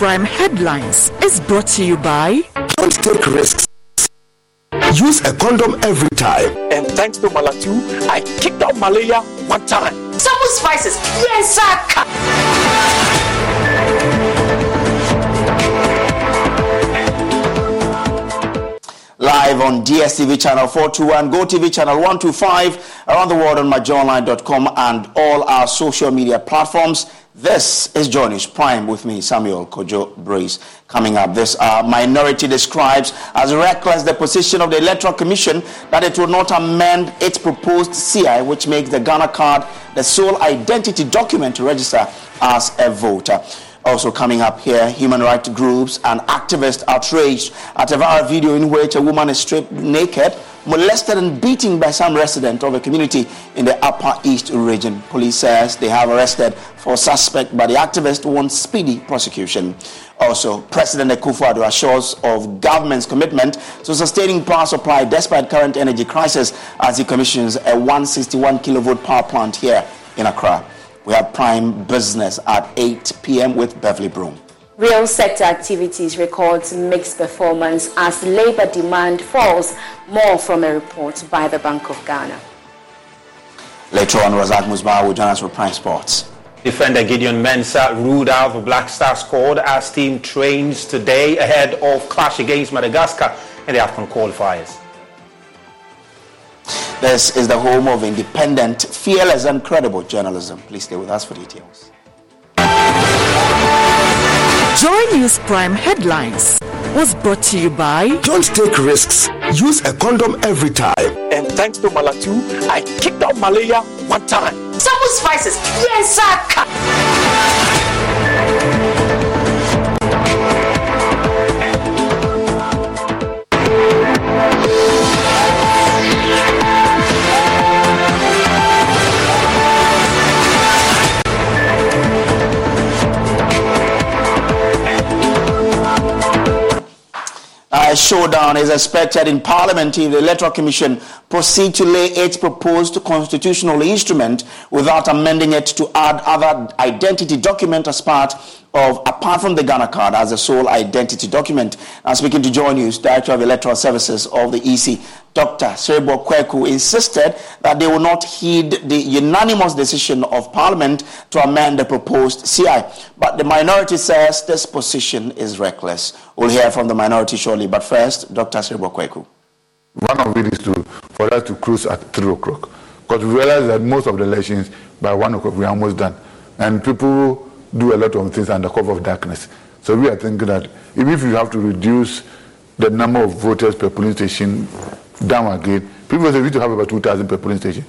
Prime Headlines is brought to you by Don't take risks. Use a condom every time. And thanks to Malatu, I kicked out malaria one time. Some spices. Yes, sir. Live on DSTV channel 421, GoTV channel 125, around the world on myjoyonline.com and all our social media platforms. This is Joy News Prime with me, Samuel Kojo Brace. Coming up, this uh, minority describes as reckless the position of the Electoral Commission that it will not amend its proposed CI, which makes the Ghana card the sole identity document to register as a voter. Also coming up here, human rights groups and activists outraged at a viral video in which a woman is stripped naked, molested and beaten by some resident of a community in the Upper East region. Police says they have arrested four suspects, but the activist wants speedy prosecution. Also, President Akufo-Addo assures of government's commitment to sustaining power supply despite current energy crisis as he commissions a 161 kilovolt power plant here in Accra. We have prime business at 8 p.m. with Beverly Broom. Real sector activities records mixed performance as labor demand falls. More from a report by the Bank of Ghana. Later on, Razak Musbah will join us for Prime Sports. Defender Gideon Mensah ruled out the Black Star squad as team trains today ahead of clash against Madagascar in the AFCON qualifiers. This is the home of independent, fearless, and credible journalism. Please stay with us for details. Joy News Prime Headlines was brought to you by Don't take risks. Use a condom every time. And thanks to Malatu, I kicked out malaria one time. Some spices. Yes, sir. A showdown is expected in Parliament if the Electoral Commission proceed to lay its proposed constitutional instrument without amending it to add other identity document as part of, apart from the Ghana card, as a sole identity document. Now, speaking to Joy News, Director of Electoral Services of the EC, Dr. Serebour Quaicoe insisted that they will not heed the unanimous decision of Parliament to amend the proposed CI. But the minority says this position is reckless. We'll hear from the minority shortly, but first, Dr. Serebour Quaicoe. One of it is to, for us to close at 3 o'clock. Because we realize that most of the elections, by 1 o'clock, we're almost done. And people do a lot of things under cover of darkness. So we are thinking that even if you have to reduce the number of voters per polling station down again, people say we to have about 2,000 per polling station.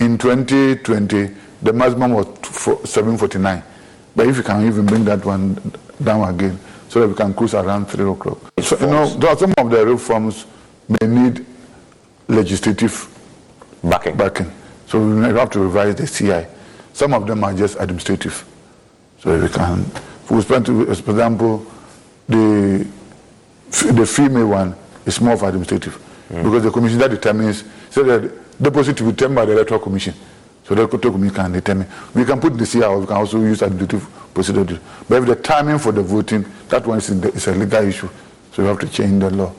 In 2020, the maximum was 749. But if you can even bring that one down again, so that we can cruise around 3 o'clock. So, you know, some of the reforms may need legislative backing. backing. So we have to revise the CI. Some of them are just administrative. So we can, for example, the the female one is more of administrative mm. because the commission that determines so that deposit to be determined by the electoral commission. So the electoral commission can determine. We can put the CI or we can also use administrative procedure. But if the timing for the voting, that one is, the, is a legal issue. So we have to change the law.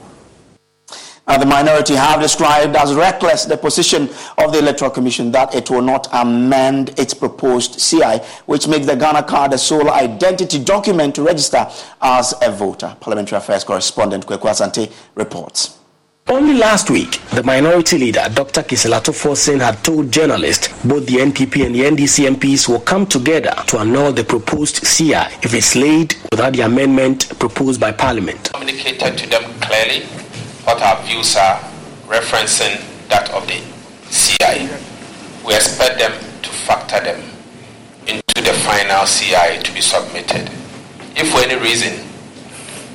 And the minority have described as reckless the position of the Electoral Commission that it will not amend its proposed CI, which makes the Ghana card a sole identity document to register as a voter. Parliamentary Affairs correspondent Kweku Asante reports. Only last week, the minority leader, Dr. Cassiel Ato Forson, had told journalists both the NPP and the NDC MPs will come together to annul the proposed CI if it's laid without the amendment proposed by Parliament. Communicated to them clearly what our views are, referencing that of the CI. We expect them to factor them into the final CI to be submitted. If for any reason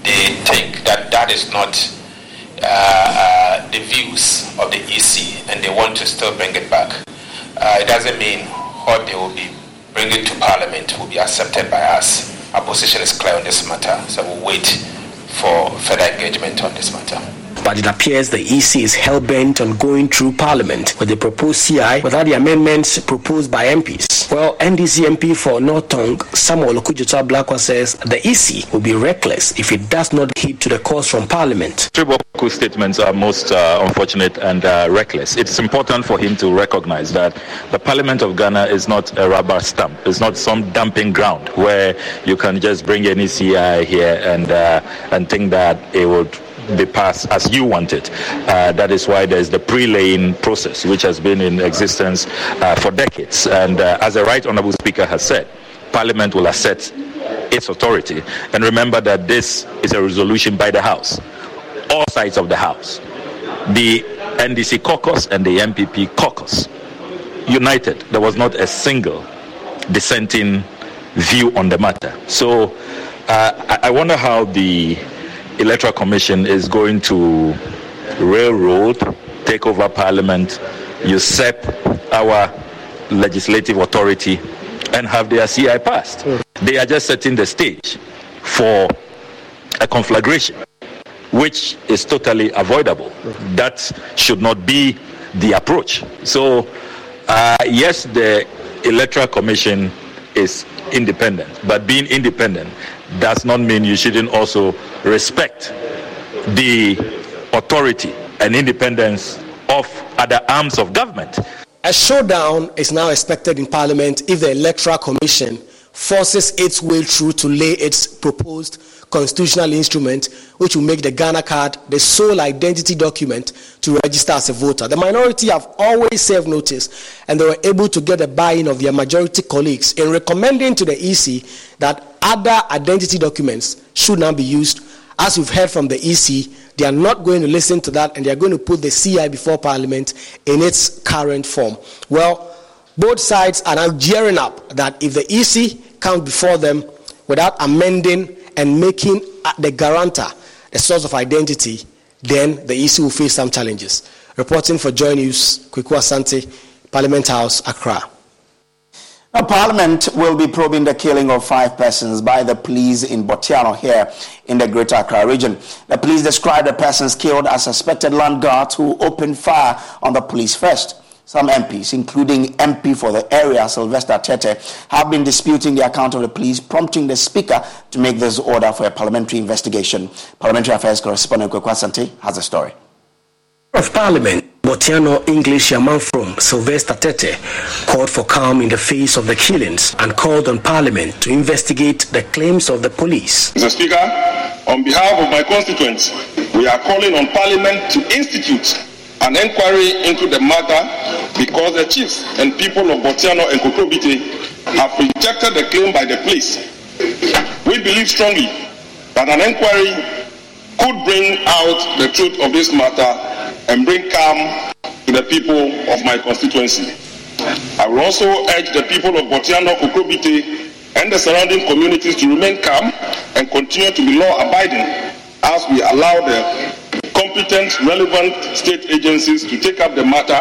they think that that is not uh, uh, the views of the EC and they want to still bring it back, uh, it doesn't mean what they will be bringing to Parliament will be accepted by us. Our position is clear on this matter, so we'll wait for further engagement on this matter but it appears the EC is hell bent on going through Parliament with the proposed CI without the amendments proposed by MPs. Well, NDC MP for North Samuel Okudzeto Ablakwa says the EC will be reckless if it does not keep to the calls from Parliament. Triboku's statements are most uh, unfortunate and uh, reckless. It's important for him to recognize that the Parliament of Ghana is not a rubber stamp. It's not some dumping ground where you can just bring any CI here and uh, and think that it would be passed as you want it. Uh, that is why there's the pre-laying process, which has been in existence uh, for decades. And uh, as the Right Honourable Speaker has said, Parliament will assert its authority. And remember that this is a resolution by the House, all sides of the House, the NDC caucus and the NPP caucus, united. There was not a single dissenting view on the matter. So uh, I wonder how the Electoral Commission is going to railroad, take over Parliament, usurp our legislative authority, and have their CI passed. They are just setting the stage for a conflagration, which is totally avoidable. That should not be the approach. So, uh, yes, the Electoral Commission is independent, but being independent does not mean you shouldn't also respect the authority and independence of other arms of government. A showdown is now expected in Parliament if the Electoral Commission forces its way through to lay its proposed constitutional instrument, which will make the Ghana card the sole identity document to register as a voter. The minority have always served notice, and they were able to get the buy in of their majority colleagues in recommending to the EC that other identity documents should not be used. As we've heard from the EC, they are not going to listen to that and they are going to put the CI before Parliament in its current form. Well, both sides are now gearing up that if the EC comes before them without amending and making uh, the guarantor the source of identity, then the EC will face some challenges. Reporting for Joy News, Kweku Asante, Parliament House, Accra. Now, Parliament will be probing the killing of five persons by the police in Bortianor here in the Greater Accra region. The police described the persons killed as suspected land guards who opened fire on the police first. Some MPs, including MP for the area, Sylvester Tetteh, have been disputing the account of the police, prompting the Speaker to make this order for a parliamentary investigation. Parliamentary Affairs correspondent Kweku has a story. Of Parliament, Bortianor-Ngleshie Amanfro Sylvester Tetteh called for calm in the face of the killings and called on Parliament to investigate the claims of the police. Mr. Speaker, on behalf of my constituents, we are calling on Parliament to institute an inquiry into the matter because the chiefs and people of Bortianor and Kokrobite have rejected the claim by the police. We believe strongly that an inquiry could bring out the truth of this matter and bring calm to the people of my constituency. I will also urge the people of Bortianor, Kokrobite, and the surrounding communities to remain calm and continue to be law abiding as we allow the competent, relevant state agencies to take up the matter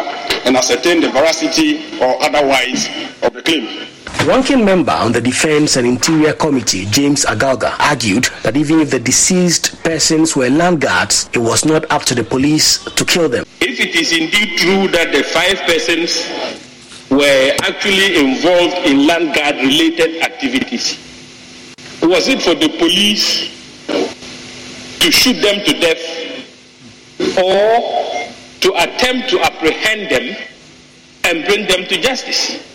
and ascertain the veracity or otherwise of the claim. Ranking member on the Defense and Interior Committee, James Agalga, argued that even if the deceased persons were land guards, it was not up to the police to kill them. If it is indeed true that the five persons were actually involved in land guard related activities, was it for the police to shoot them to death or to attempt to apprehend them and bring them to justice?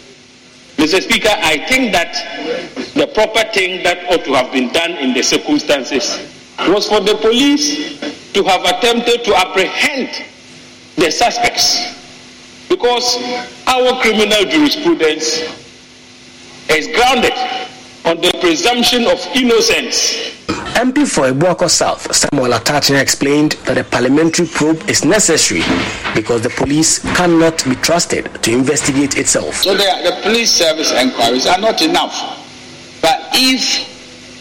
Mr. Speaker, I think that the proper thing that ought to have been done in the circumstances was for the police to have attempted to apprehend the suspects because our criminal jurisprudence is grounded on the presumption of innocence MP for Abuakwa South, Samuel Atta Akyea, explained that a parliamentary probe is necessary because the police cannot be trusted to investigate itself. So the, the police service inquiries are not enough. But if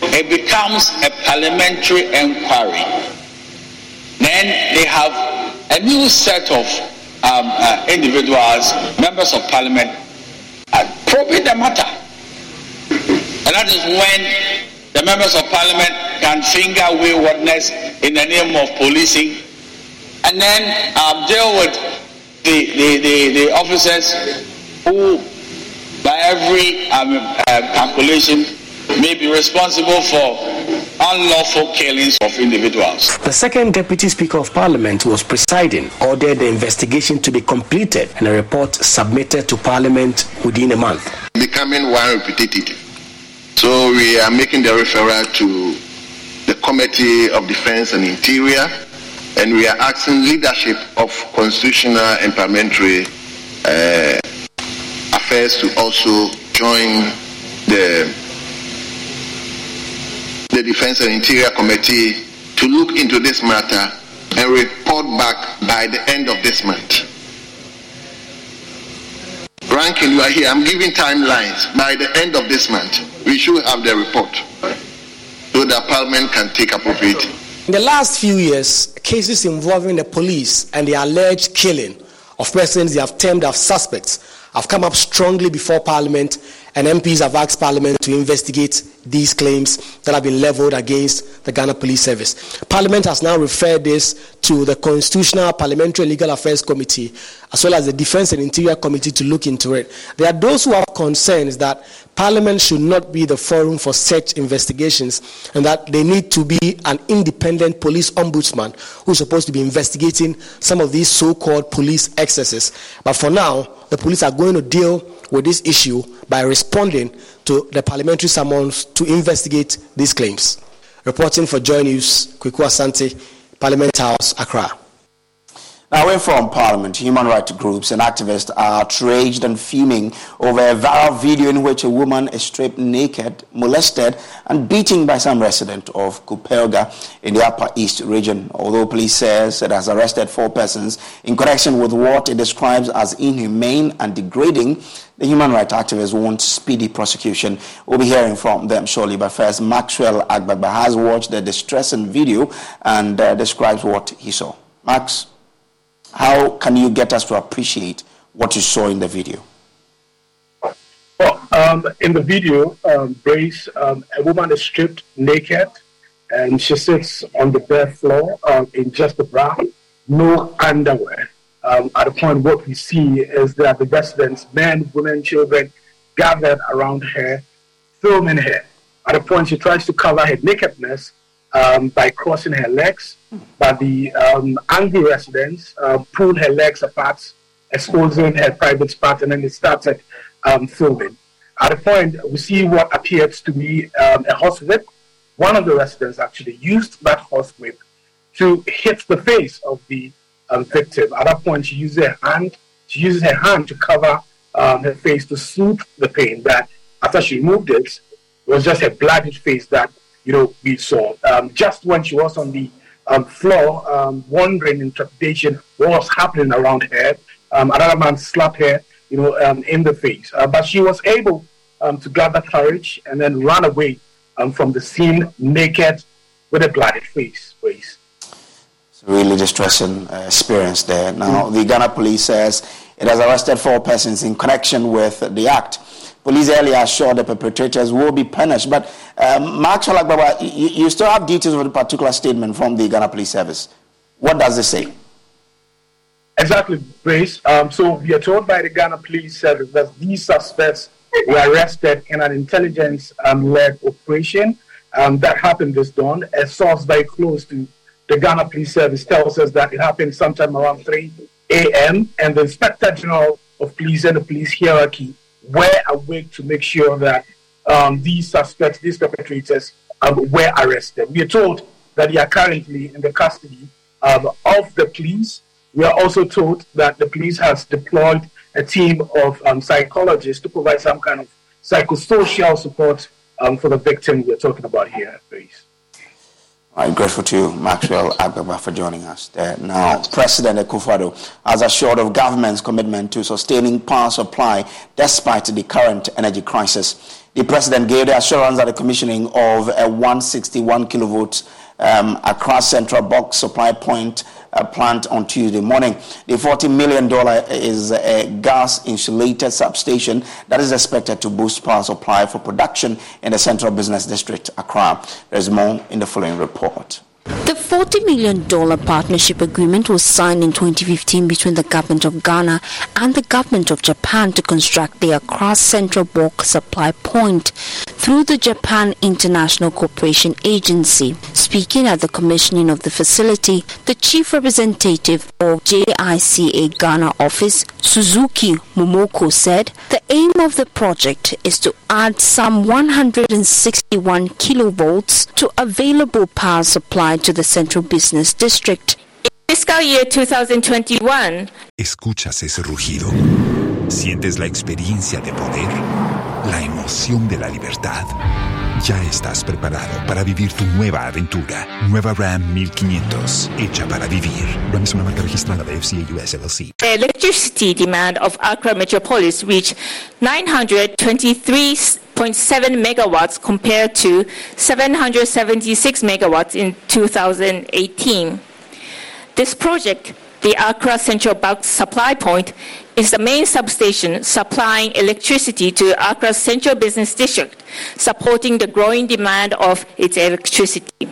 it becomes a parliamentary inquiry, then they have a new set of um, uh, individuals, members of parliament, uh, probing the matter. And that is when the members of parliament can finger waywardness in the name of policing and then um, deal with the, the, the, the, officers who, by every um, uh, calculation, may be responsible for unlawful killings of individuals. The second Deputy Speaker of Parliament was presiding, ordered the investigation to be completed and a report submitted to Parliament within a month. Becoming one repetitive so we are making the referral to the Committee of Defense and Interior, and we are asking leadership of constitutional and parliamentary uh, affairs to also join the the Defense and Interior Committee to look into this matter and report back by the end of this month. Ranking, you are here. I'm giving timelines. By the end of this month, we should have the report so that Parliament can take appropriate. In the last few years, cases involving the police and the alleged killing of persons they have termed as suspects have come up strongly before Parliament, and MPs have asked Parliament to investigate these claims that have been leveled against the Ghana Police Service. Parliament has now referred this to the Constitutional Parliamentary and Legal Affairs Committee, as well as the Defense and Interior Committee to look into it. There are those who have concerns that Parliament should not be the forum for such investigations and that they need to be an independent police ombudsman who's supposed to be investigating some of these so called police excesses. But for now, the police are going to deal with this issue by responding to the parliamentary summons to investigate these claims. Reporting for Joy News, Kweku Asante, Parliament House, Accra. Now, away from Parliament, human rights groups and activists are outraged and fuming over a viral video in which a woman is stripped naked, molested, and beaten by some resident of Kupelga in the Upper East region. Although police says it has arrested four persons in connection with what it describes as inhumane and degrading, the human rights activists want speedy prosecution. We'll be hearing from them shortly. But first, Maxwell Agbagba has watched the distressing video and uh, describes what he saw. Max? How can you get us to appreciate what you saw in the video? Well, um, in the video, um, Brace, um, a woman is stripped naked and she sits on the bare floor um, in just a bra, no underwear. Um, at the point, what we see is that the residents, men, women, children, gathered around her, filming her. At a point, she tries to cover her nakedness um, by crossing her legs, but the um, angry residents uh, pulled her legs apart, exposing her private part, and then they started um, filming. At a point, we see what appears to be um, a horsewhip. One of the residents actually used that horsewhip to hit the face of the um, victim. At that point, she uses her hand. She uses her hand to cover um, her face to soothe the pain. But after she removed it, it was just a bloody face that you know, we saw. Um, just when she was on the um, floor, um, wondering in trepidation what was happening around her, um, another man slapped her, you know, um, in the face. Uh, but she was able um, to gather courage and then run away from the scene naked with a bloody face. Please. It's a really distressing uh, experience there. Now, mm-hmm. the Ghana police says it has arrested four persons in connection with the act. Police earlier assured the perpetrators will be punished. But um, Mark Shalak you, you, still have details of the particular statement from the Ghana Police Service. What does it say? Exactly, Grace. Um, so we are told by the Ghana Police Service that these suspects were arrested in an intelligence-led um, operation um, that happened this dawn. A source very close to the Ghana Police Service tells us that it happened sometime around 3 a.m. and the Inspector General of Police and the police hierarchy were awake to make sure that um, these suspects, these perpetrators, um, were arrested. We are told that they are currently in the custody um, of the police. We are also told that the police has deployed a team of um, psychologists to provide some kind of psychosocial support um, for the victim we're talking about here, please. I'm grateful to you, Maxwell Agbagba, for joining us there. Now, President Akufo-Addo has assured of government's commitment to sustaining power supply despite the current energy crisis. The president gave the assurance that the commissioning of a 161 kilovolt um, Central Bulk Supply Point Uh, plant on Tuesday morning. The $40 million is a gas insulated substation that is expected to boost power supply for production in the Central Business District, Accra. There's more in the following report. The $40 million partnership agreement was signed in 2015 between the government of Ghana and the government of Japan to construct the Accra Central Bulk Supply Point through the Japan International Cooperation Agency. Speaking at the commissioning of the facility, the chief representative of JICA Ghana office, Suzuki Momoko, said the aim of the project is to add some 161 kilovolts to available power supply to the Central Business District. Fiscal year 2021. Escuchas ese rugido. Sientes la experiencia de poder, la emoción de la libertad. Ya estás preparado para vivir tu nueva aventura. Nueva Ram 1500, hecha para vivir. Ram es una marca registrada de FCA US LLC. The electricity demand of Accra Metropolis reached 923 0.7 megawatts compared to 776 megawatts in 2018. This project, the Accra Central Bulk Supply Point, is the main substation supplying electricity to Accra's Central Business District, supporting the growing demand of its electricity.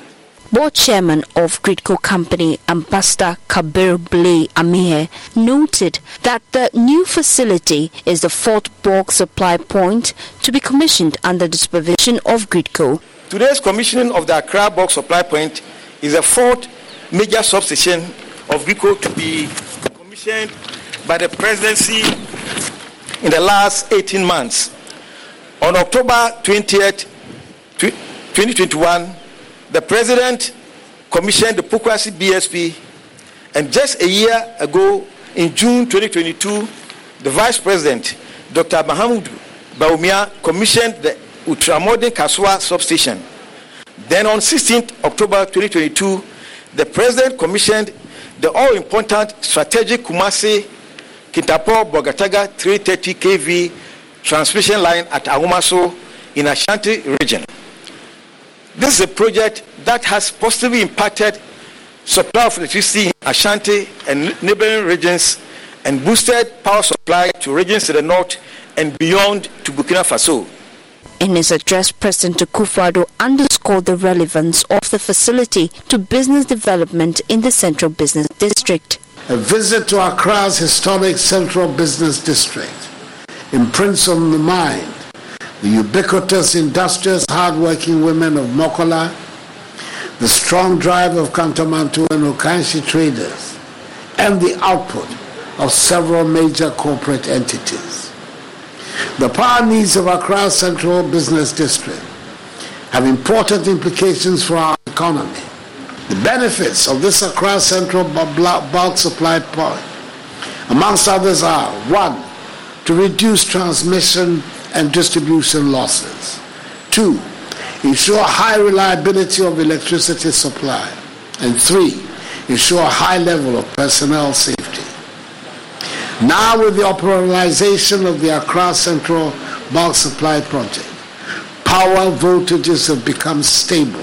Board Chairman of Gridco Company, Ambassador Kabir Blay Amir, noted that the new facility is the fourth bulk supply point to be commissioned under the supervision of Gridco. Today's commissioning of the Accra bulk supply point is the fourth major substation of Gridco to be commissioned by the presidency in the last 18 months. On October 20th, 2021, the president commissioned the Pokuase BSP, and just a year ago, in June 2022, the vice president, Dr. Mahamudu Bawumia, commissioned the ultramodern Kasoa substation. Then on 16th October 2022, the president commissioned the all important strategic Kumasi Kintampo Bolgatanga 330 kV transmission line at Anwomaso in Ashanti region. This is a project that has positively impacted supply of electricity in Ashanti and neighboring regions and boosted power supply to regions to the north and beyond to Burkina Faso. In his address, President Akufo-Addo underscored the relevance of the facility to business development in the Central Business District. A visit to Accra's historic Central Business District imprints on the mind the ubiquitous, industrious, hard-working women of Makola, the strong drive of Kantamanto and Okaishie traders, and the output of several major corporate entities. The power needs of Accra Central Business District have important implications for our economy. The benefits of this Accra Central bulk supply point, amongst others, are one, to reduce transmission and distribution losses. Two, ensure high reliability of electricity supply. And three, ensure a high level of personnel safety. Now with the operationalization of the Accra Central Bulk Supply Project, power voltages have become stable.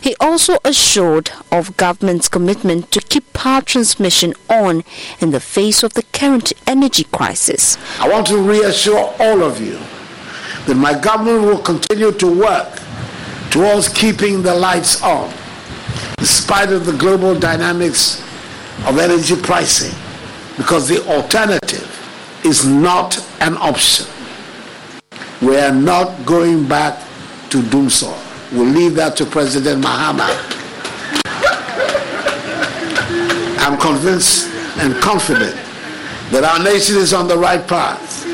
He also assured of government's commitment to keep power transmission on in the face of the current energy crisis. I want to reassure all of you that my government will continue to work towards keeping the lights on in spite of the global dynamics of energy pricing because the alternative is not an option. We are not going back to do so. We'll leave that to President Mahama. I'm convinced and confident that our nation is on the right path.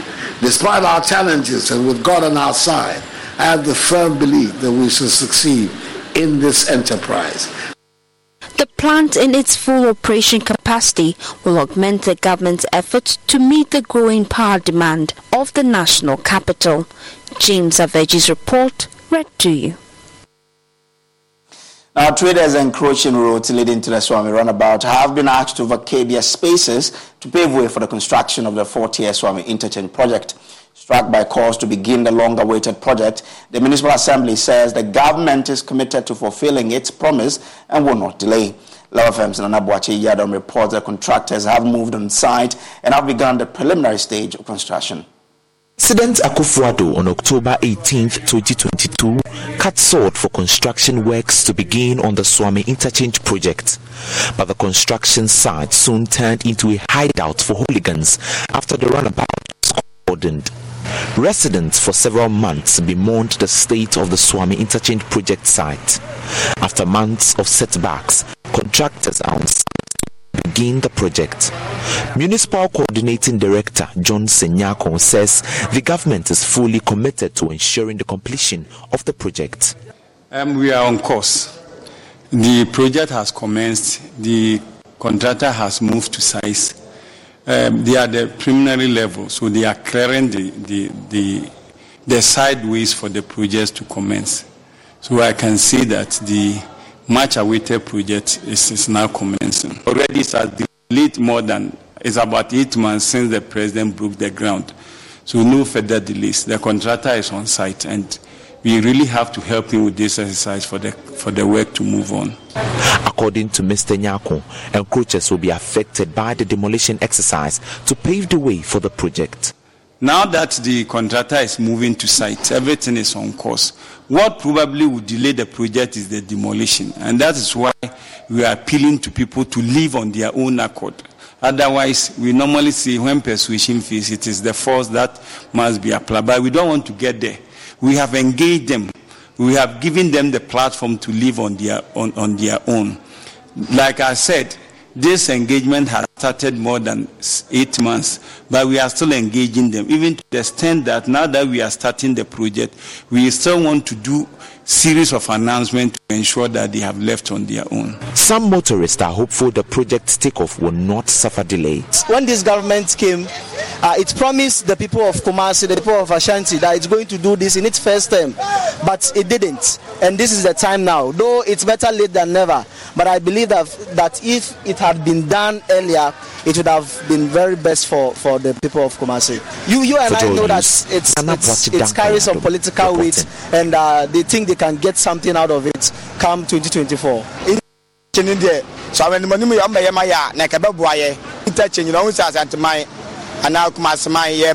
Despite our challenges and with God on our side, I have the firm belief that we shall succeed in this enterprise. The plant in its full operation capacity will augment the government's efforts to meet the growing power demand of the national capital. James Aveji's report read to you. Now, traders encroaching roads leading to the Suame runabout have been asked to vacate their spaces to pave way for the construction of the 40 Suame interchange project. Struck by calls to begin the long-awaited project, the Municipal Assembly says the government is committed to fulfilling its promise and will not delay. Luv FM's Nanabuachi Yadom reports that contractors have moved on site and have begun the preliminary stage of construction. President Akufo-Addo on October 18, 2022, cut short for construction works to begin on the Suame Interchange project. But the construction site soon turned into a hideout for hooligans after the runabout was cordoned. Residents for several months bemoaned the state of the Suame Interchange project site. After months of setbacks, contractors are on site to begin the project. Municipal Coordinating Director John Senyako says the government is fully committed to ensuring the completion of the project. Um, we are on course. The project has commenced. The contractor has moved to size um, they are the preliminary level, so they are clearing the, the, the, the sideways for the projects to commence. So I can see that the much awaited project is, is now commencing. Already it has delayed more than, it's about eight months since the president broke the ground. So no further delays. The contractor is on site and we really have to help him with this exercise for the, for the work to move on. According to Mr. Nyako, encroachers will be affected by the demolition exercise to pave the way for the project. Now that the contractor is moving to site, everything is on course. What probably will delay the project is the demolition, and that is why we are appealing to people to live on their own accord. Otherwise, we normally see when persuasion fails, it is the force that must be applied. But we don't want to get there. We have engaged them. We have given them the platform to live on their, on, on their own. Like I said, this engagement has started more than eight months, but we are still engaging them, even to the extent that now that we are starting the project, we still want to do series of announcements to ensure that they have left on their own. Some motorists are hopeful the project's takeoff will not suffer delays. When this government came, uh, it promised the people of Kumasi, the people of Ashanti, that it's going to do this in its first term, but it didn't. And this is the time now. Though it's better late than never, but I believe that that if it had been done earlier, it would have been very best for, for the people of Kumasi. You, you and I know that it's, it's, it carries some political weight, and uh, they think they can get something out of it come 2024. so àwọn ènìyàn mu yà ọmọ yẹn ma yà na ẹkẹ bẹ bu ayẹ interchange na asanteman anaa kumaseman yẹ.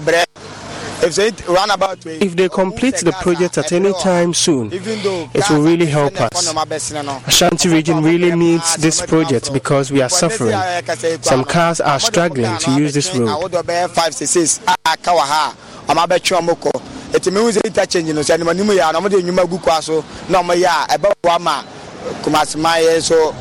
If they complete the project at any time soon, it will really help us. Ashanti region really needs this project because we are suffering. Some cars are struggling to use this road. ɔmo abɛtwe ɔmo kɔ eti mehu sɛ interchange no sɛ animanimu yɛ a na ɔmo de nnwuma gu so na ɔmo yɛ a ɛbɛboa ma kumasima yɛ nso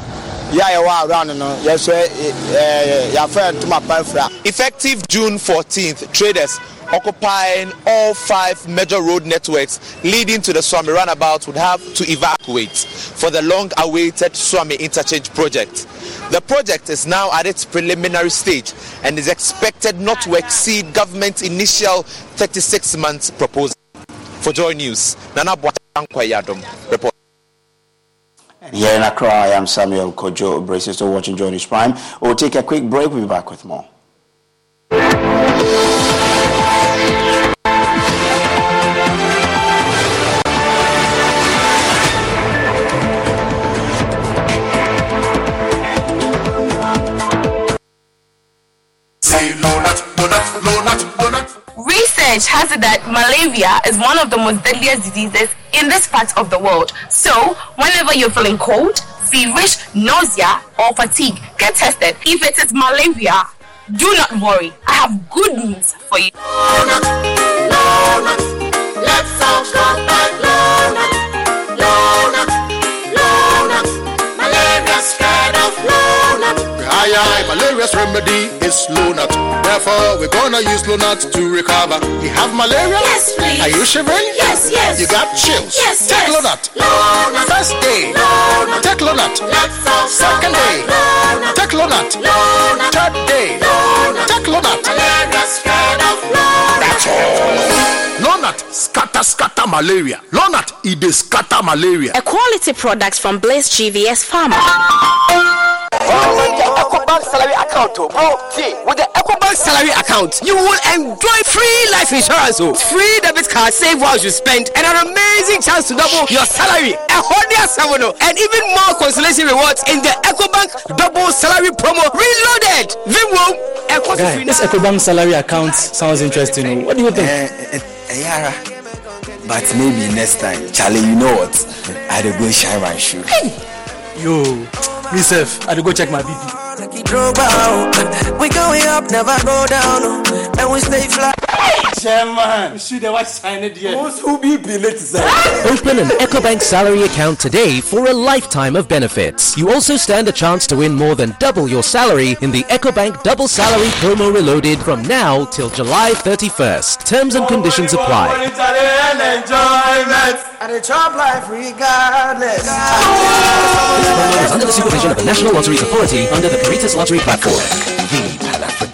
effective june fourteenth traders occupying all five major road networks leading to the Suame runabout would have to evacuate for the long awaited Suame interchange project. The project is now at its preliminary stage and is expected not to exceed government's initial 36 month proposal. For Joy News, Nana Boatankwa report. Here in Accra, I am Samuel Kojo. Braces to watching Joy News Prime. We'll take a quick break. We'll be back with more. Research has it that malaria is one of the most deadliest diseases in this part of the world. So, whenever you're feeling cold, feverish, nausea, or fatigue, get tested. If it is malaria, do not worry. I have good news for you. Let's all Aye, aye, malaria's remedy is Lonart. Therefore, we're gonna use Lonart to recover. You have malaria? Yes, please. Are you shivering? Yes, yes. You got chills? Yes, Take yes. Lonart. Lonart. First day. Lonart. Take Lonart. Let's Second day. Lonart. Take Lonart. Lonart. Third day. Lonart. Take Lonart. Malaria's scared of Lonart. That's all. Lonart scatter scatter malaria. Lonart it dey scatter malaria. A quality product from Bliss GVS Pharma. Ecobank salary account, oh, bro. See, with the Ecobank salary account, you will enjoy free life insurance, oh, free debit card, save while you spend, and an amazing chance to double your salary. A hundred seven, oh, and even more consolation rewards in the Ecobank double salary promo reloaded. Vimwo, Guy, this Ecobank salary account sounds interesting. What do you think? Uh, uh, Yara. But maybe next time, Charlie, you know what? I had to go shine my shoe. Yo, myself, I had to go check my BP. We going up, never go down, oh, and we stay fly. Chairman, you see the white sign it. Most who be late Open an EcoBank salary account today for a lifetime of benefits. You also stand a chance to win more than double your salary in the EcoBank Double Salary Promo Reloaded from now till July 31st. Terms and conditions apply. And the top life regardless. This promo is under the supervision of the National Lottery Authority under the Caritas Lottery platform. The Pan Africa.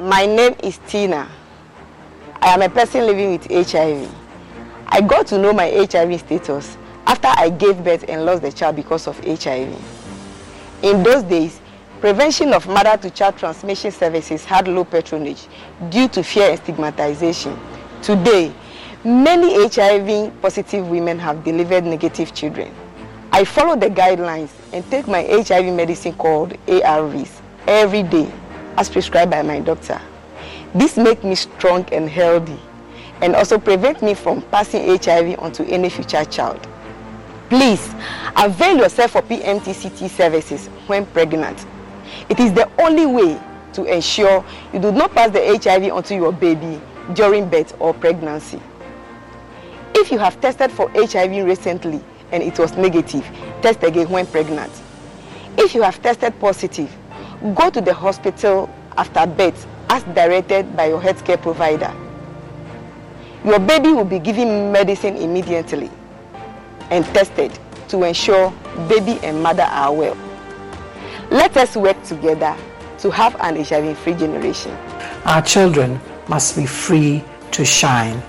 My name is Tina. I am a person living with HIV. I got to know my HIV status after I gave birth and lost the child because of HIV. In those days, prevention of mother to child transmission services had low patronage due to fear and stigmatization. Today, many HIV positive women have delivered negative children. I follow the guidelines and take my HIV medicine called ARVs every day as prescribed by my doctor. This makes me strong and healthy and also prevent me from passing HIV onto any future child. Please avail yourself of PMTCT services when pregnant. It is the only way to ensure you do not pass the HIV onto your baby during birth or pregnancy. If you have tested for HIV recently and it was negative, test again when pregnant. If you have tested positive, go to the hospital after birth as directed by your healthcare provider. Your baby will be given medicine immediately and tested to ensure baby and mother are well. Let us work together to have an HIV-free generation. Our children must be free to shine.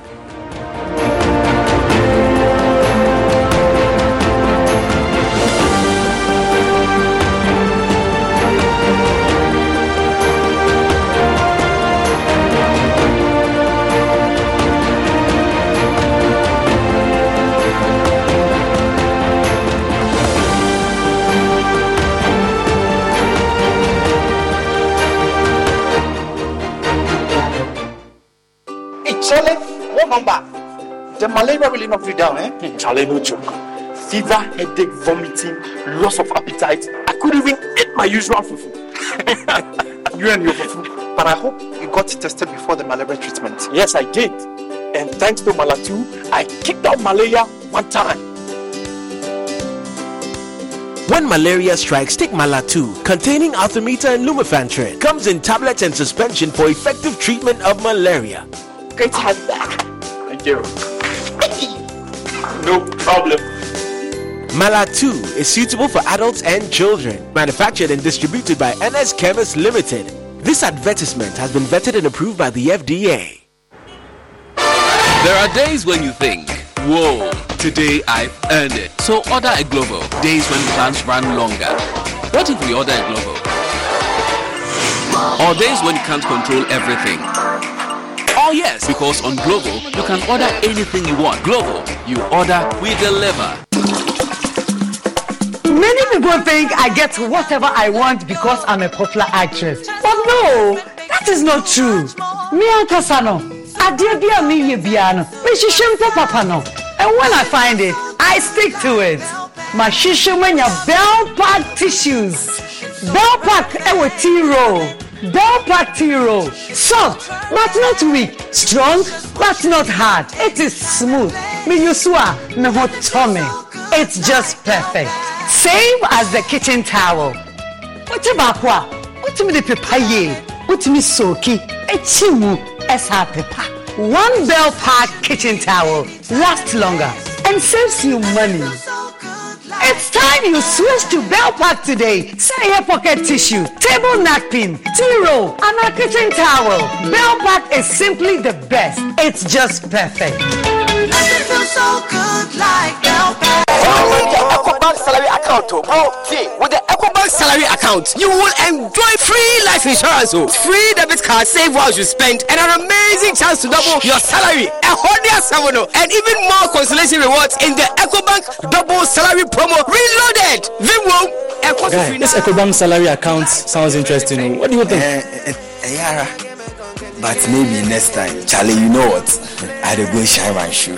Charlie, what number? The malaria really knocked you down, eh? Charlie, no joke. Fever, headache, vomiting, loss of appetite. I couldn't even eat my usual fufu. you and your fufu. But I hope you got tested before the malaria treatment. Yes, I did. And thanks to Malatu, I kicked out malaria one time. When malaria strikes, take Malatu, containing artemether and lumefantrine. Comes in tablets and suspension for effective treatment of malaria. Great to have you back. Thank you. No problem. Mala 2 is suitable for adults and children. Manufactured and distributed by NS Chemist Limited. This advertisement has been vetted and approved by the FDA. There are days when you think, whoa, today I've earned it. So order a global. Days when plans run longer. What if we order a global? Or days when you can't control everything. Oh yes, because on Glovo, you can order anything you want. Glovo, you order, we deliver. Many people think I get whatever I want because I'm a popular actress. But no, that is not true. Me ankasa no, adeɛ bi a meyɛ biara no, mehyehyɛ mpo papa no. And when I find it, I stick to it. Mahyehyɛ mu anya Bell Pack tissues. Bell Pack ɛwɔ tea roll. Roll. Soft but not weak. Strong but not hard. It is smooth. Me use a me ho tɔ me. It's just perfect. Same as the kitchen towel. Wote baako a, wotumi de pepa yie, wotumi soaki, ekyi mu, ɛsa pepa. One Bell Pack kitchen towel lasts longer and saves you money. It's time you switch to Bell Pack today. Say here pocket tissue, table napkin, tea roll, and a kitchen towel. Bell Pack is simply the best. It's just perfect. Nothing feels so good like account, oh, bro. See, with the EcoBank salary account, you will enjoy free life insurance, oh, free debit card, save while you spend, and an amazing chance to double your salary, a hundred seven, oh, and even more consolation rewards in the EcoBank double salary promo reloaded. Vimwo, Guy, this EcoBank salary account sounds interesting. oh. What do you think? Eh, eh, eh, Yara. But maybe next time, Charlie, you know what? I to go shine my shoe.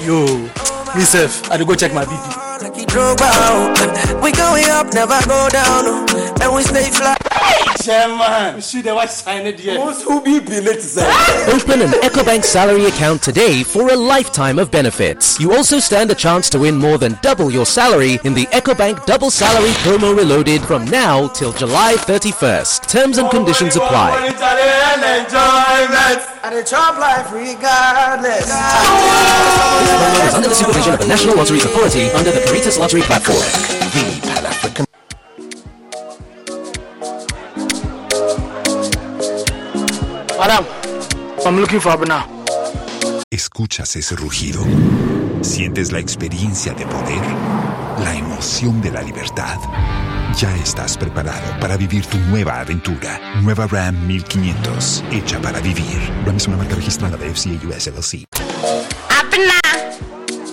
Yo, me myself, I go check my BP. Oh. We going up, never go down, oh, and we stay. Chairman, see the white sign it here. Who be late Open an EcoBank salary account today for a lifetime of benefits. You also stand a chance to win more than double your salary in the EcoBank Double Salary Promo Reloaded from now till July 31st. Terms and conditions apply. And the chop life regardless. Promo is under the supervision of the National Lottery Authority under the Caritas Lottery Platform. Madam, I'm looking for Abena. ¿Escuchas ese rugido? ¿Sientes la experiencia de poder? ¿La emoción de la libertad? Ya estás preparado para vivir tu nueva aventura. Nueva Ram 1500, hecha para vivir. Ram es una marca registrada de FCA US LLC. Abna,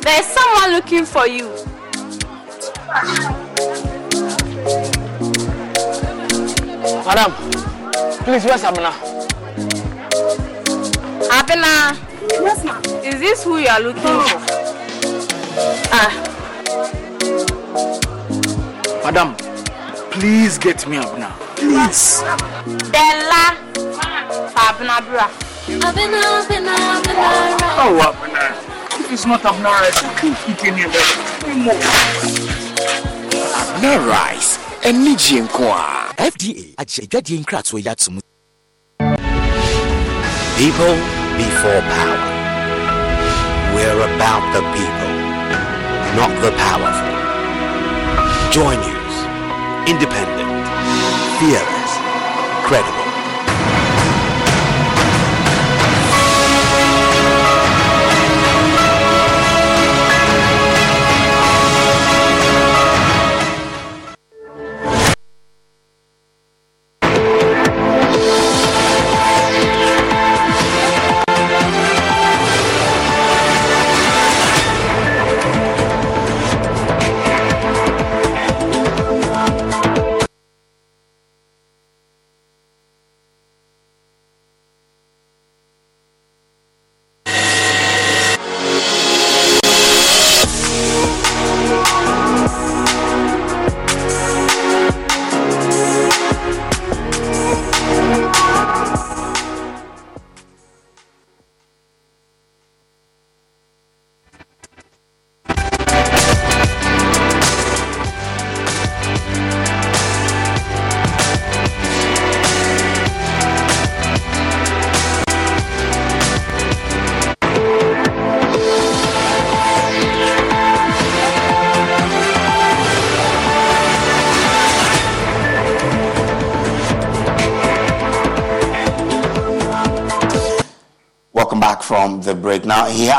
there's someone looking for you. Madam, please, where's Abena? Yes, ma'am. Is this who you are looking for? Ah, Madam, please get me Abena. Please. Della. Abna bra. Oh, Abena. If it's not Abena rice, I can't eat any of it. Na rice, ɛni gye nko a. FDA nkratoɔ yi ato mu. People before power. We're about the people, not the powerful. Joy News. Independent. Fearless. Credible.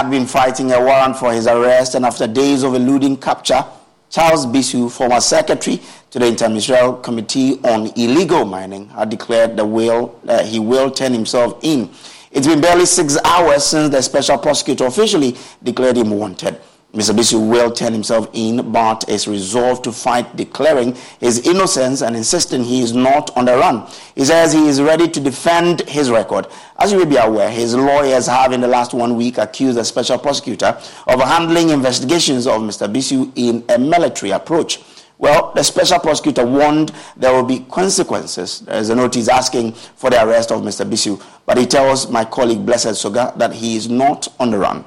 Had been fighting a warrant for his arrest, and after days of eluding capture, Charles Bissue, former secretary to the Interministerial Committee on Illegal Mining, had declared that will, uh, he will turn himself in. It's been barely six hours since the special prosecutor officially declared him wanted. Mr. Bissue will turn himself in, but is resolved to fight declaring his innocence and insisting he is not on the run. He says he is ready to defend his record. As you may be aware, his lawyers have in the last one week accused the special prosecutor of handling investigations of Mr. Bissue in a military approach. Well, the special prosecutor warned there will be consequences. There is a notice asking for the arrest of Mr. Bissue, but he tells my colleague Blessed Soga that he is not on the run.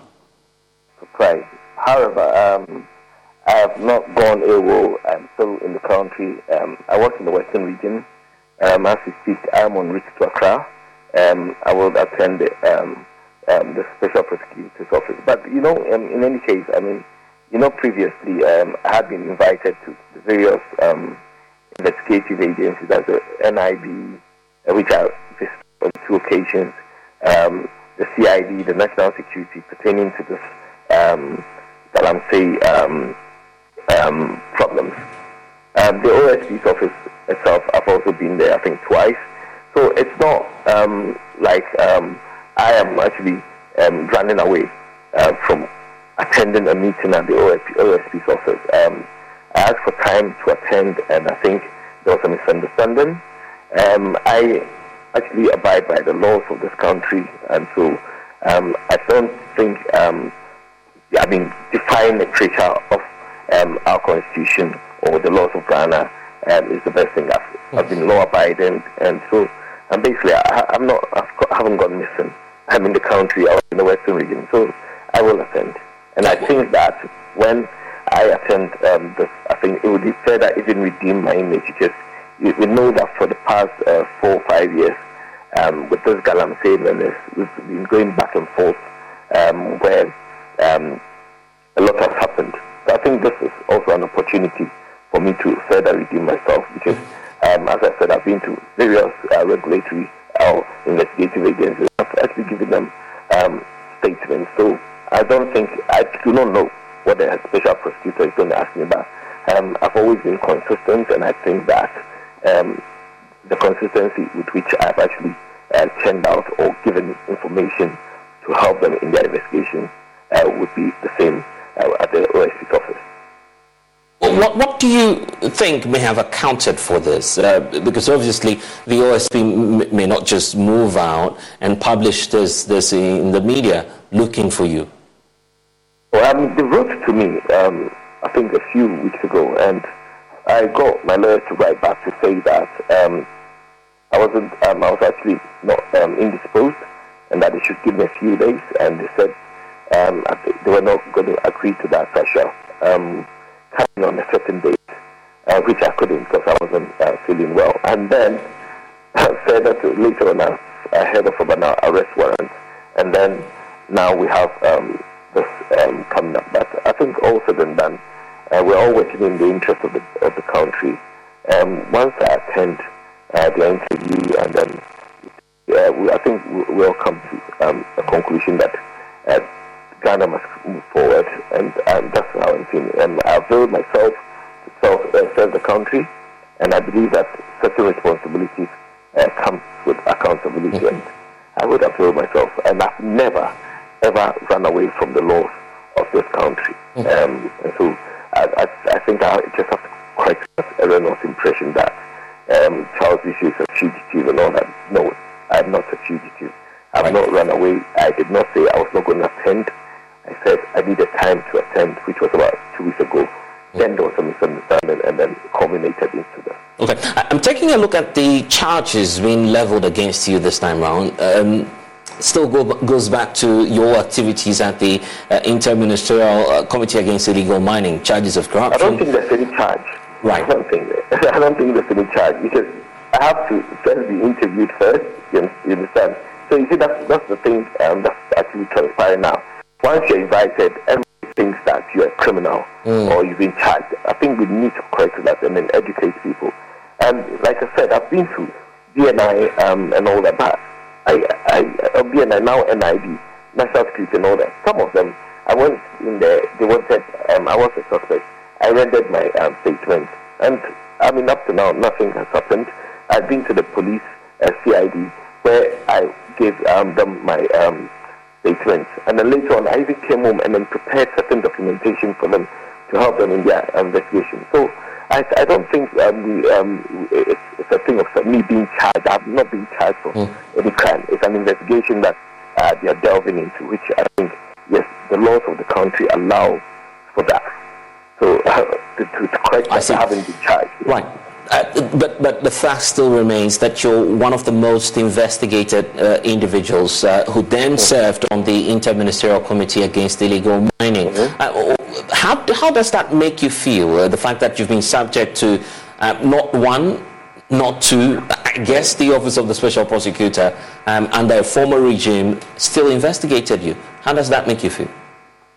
Surprise. However, um, I have not gone AWOL. I'm still in the country. Um, I work in the Western region. Um, as we speak, I'm on route to Accra. Um, I will attend the, um, um, the Special Prosecutor's Office. But, you know, in any case, I mean, you know, previously I had been invited to the various investigative agencies, as the NIB, uh, which I visited on two occasions, the CID, the National Security, pertaining to this Galamsey um, um, problems. Um, the OSP's office itself, I've also been there, I think, twice. So it's not um, like um, I am actually um, running away uh, from attending a meeting at the OSP, OSP's office. I asked for time to attend, and I think there was a misunderstanding. I actually abide by the laws of this country, and so I don't think I mean, define the creature of um, our constitution or the laws of Ghana um, is the best thing. I've, I've been law abiding, and so and basically, I, am not, I've got, I haven't gone missing. I'm in the country, I'm in the Western region, so I will attend. And I think that when I attend um, this, I think it would fair even redeem my image because we know that for the past uh, four or five years, um, with this Galamsey menace, we've been going back and forth um, where um, a lot has happened. So I think this is also an opportunity for me to further redeem myself because, um, as I said, I've been to various uh, regulatory or investigative agencies. I've actually given them um, statements. So I don't think, I do not know what the special prosecutor is going to ask me about. Um, I've always been consistent, and I think that um, the consistency with which I've actually uh, out or given information to help them in their investigation uh, would be the same uh, at the OSP's office. What, what, do you think may have accounted for this? Uh, because obviously the OSP m- may not just move out and publish this, this in the media looking for you. Well, um, they wrote to me, um, I think a few weeks ago, and I got my lawyer to write back to say that um, I wasn't, um, I was actually not um, indisposed, and that they should give me a few days. And they said um, they were not going to agree to that pressure um, coming on a certain date, uh, which I couldn't because I wasn't uh, feeling well. And then further to later on, I heard of an arrest warrant, and then now we have um, this um, coming up. But I think also then done, uh, we're all working in the interest of the of the country. Um, once I attend uh, the interview, and then uh, we, I think we'll come to um, a conclusion that uh, Ghana must move forward, and, and that's how I'm feeling. And I availed myself to serve, uh, serve the country, and I believe that certain responsibilities uh, come with accountability, mm-hmm. and I would avail myself. And I've never, ever run away from the laws of this country. Mm-hmm. Um, and so I, I, I, think I just have to correct everyone's impression that um, Charles Bissue is a fugitive and all that. No, I'm not a fugitive. I've right. not run away. I did not say I was not going to attend I said I needed time to attend, which was about two weeks ago. Then there was a misunderstanding and then culminated into that. Okay. I'm taking a look at the charges being leveled against you this time around. Um, still go, goes back to your activities at the uh, Interministerial uh, Committee Against Illegal Mining, charges of corruption. I don't think there's any charge. Right. I don't think, I don't think there's any charge because I have to first be interviewed first. You understand? So you see, that's, that's the thing um, that's actually transpiring now once you're invited, everybody thinks that you're a criminal mm. or you've been charged. I think we need to correct that and then educate people. And like I said, I've been through BNI um, and all that, but I, I, uh, BNI now NIB. national security and all that. Some of them, I went in there, they wanted, um, I was a suspect. I rendered my um, statement. And I mean, up to now, nothing has happened. I've been to the police, uh, CID, where I gave um, them my um, statements. And then later on, I even came home and then prepared certain documentation for them to help them in their investigation. So I, I don't think um, we, um, it's, it's, a thing of me being charged. I've not been charged for mm. any crime. It's an investigation that uh, they are delving into, which I think, yes, the laws of the country allow for that. So uh, to, to, to correct that, I haven't been charged. Right. Uh, but, but the fact still remains that you're one of the most investigated uh, individuals uh, who then mm-hmm. served on the Interministerial Committee Against Illegal Mining. Mm-hmm. Uh, how, how does that make you feel, uh, the fact that you've been subject to not one, not two, I guess the Office of the Special Prosecutor um, under a former regime still investigated you? How does that make you feel?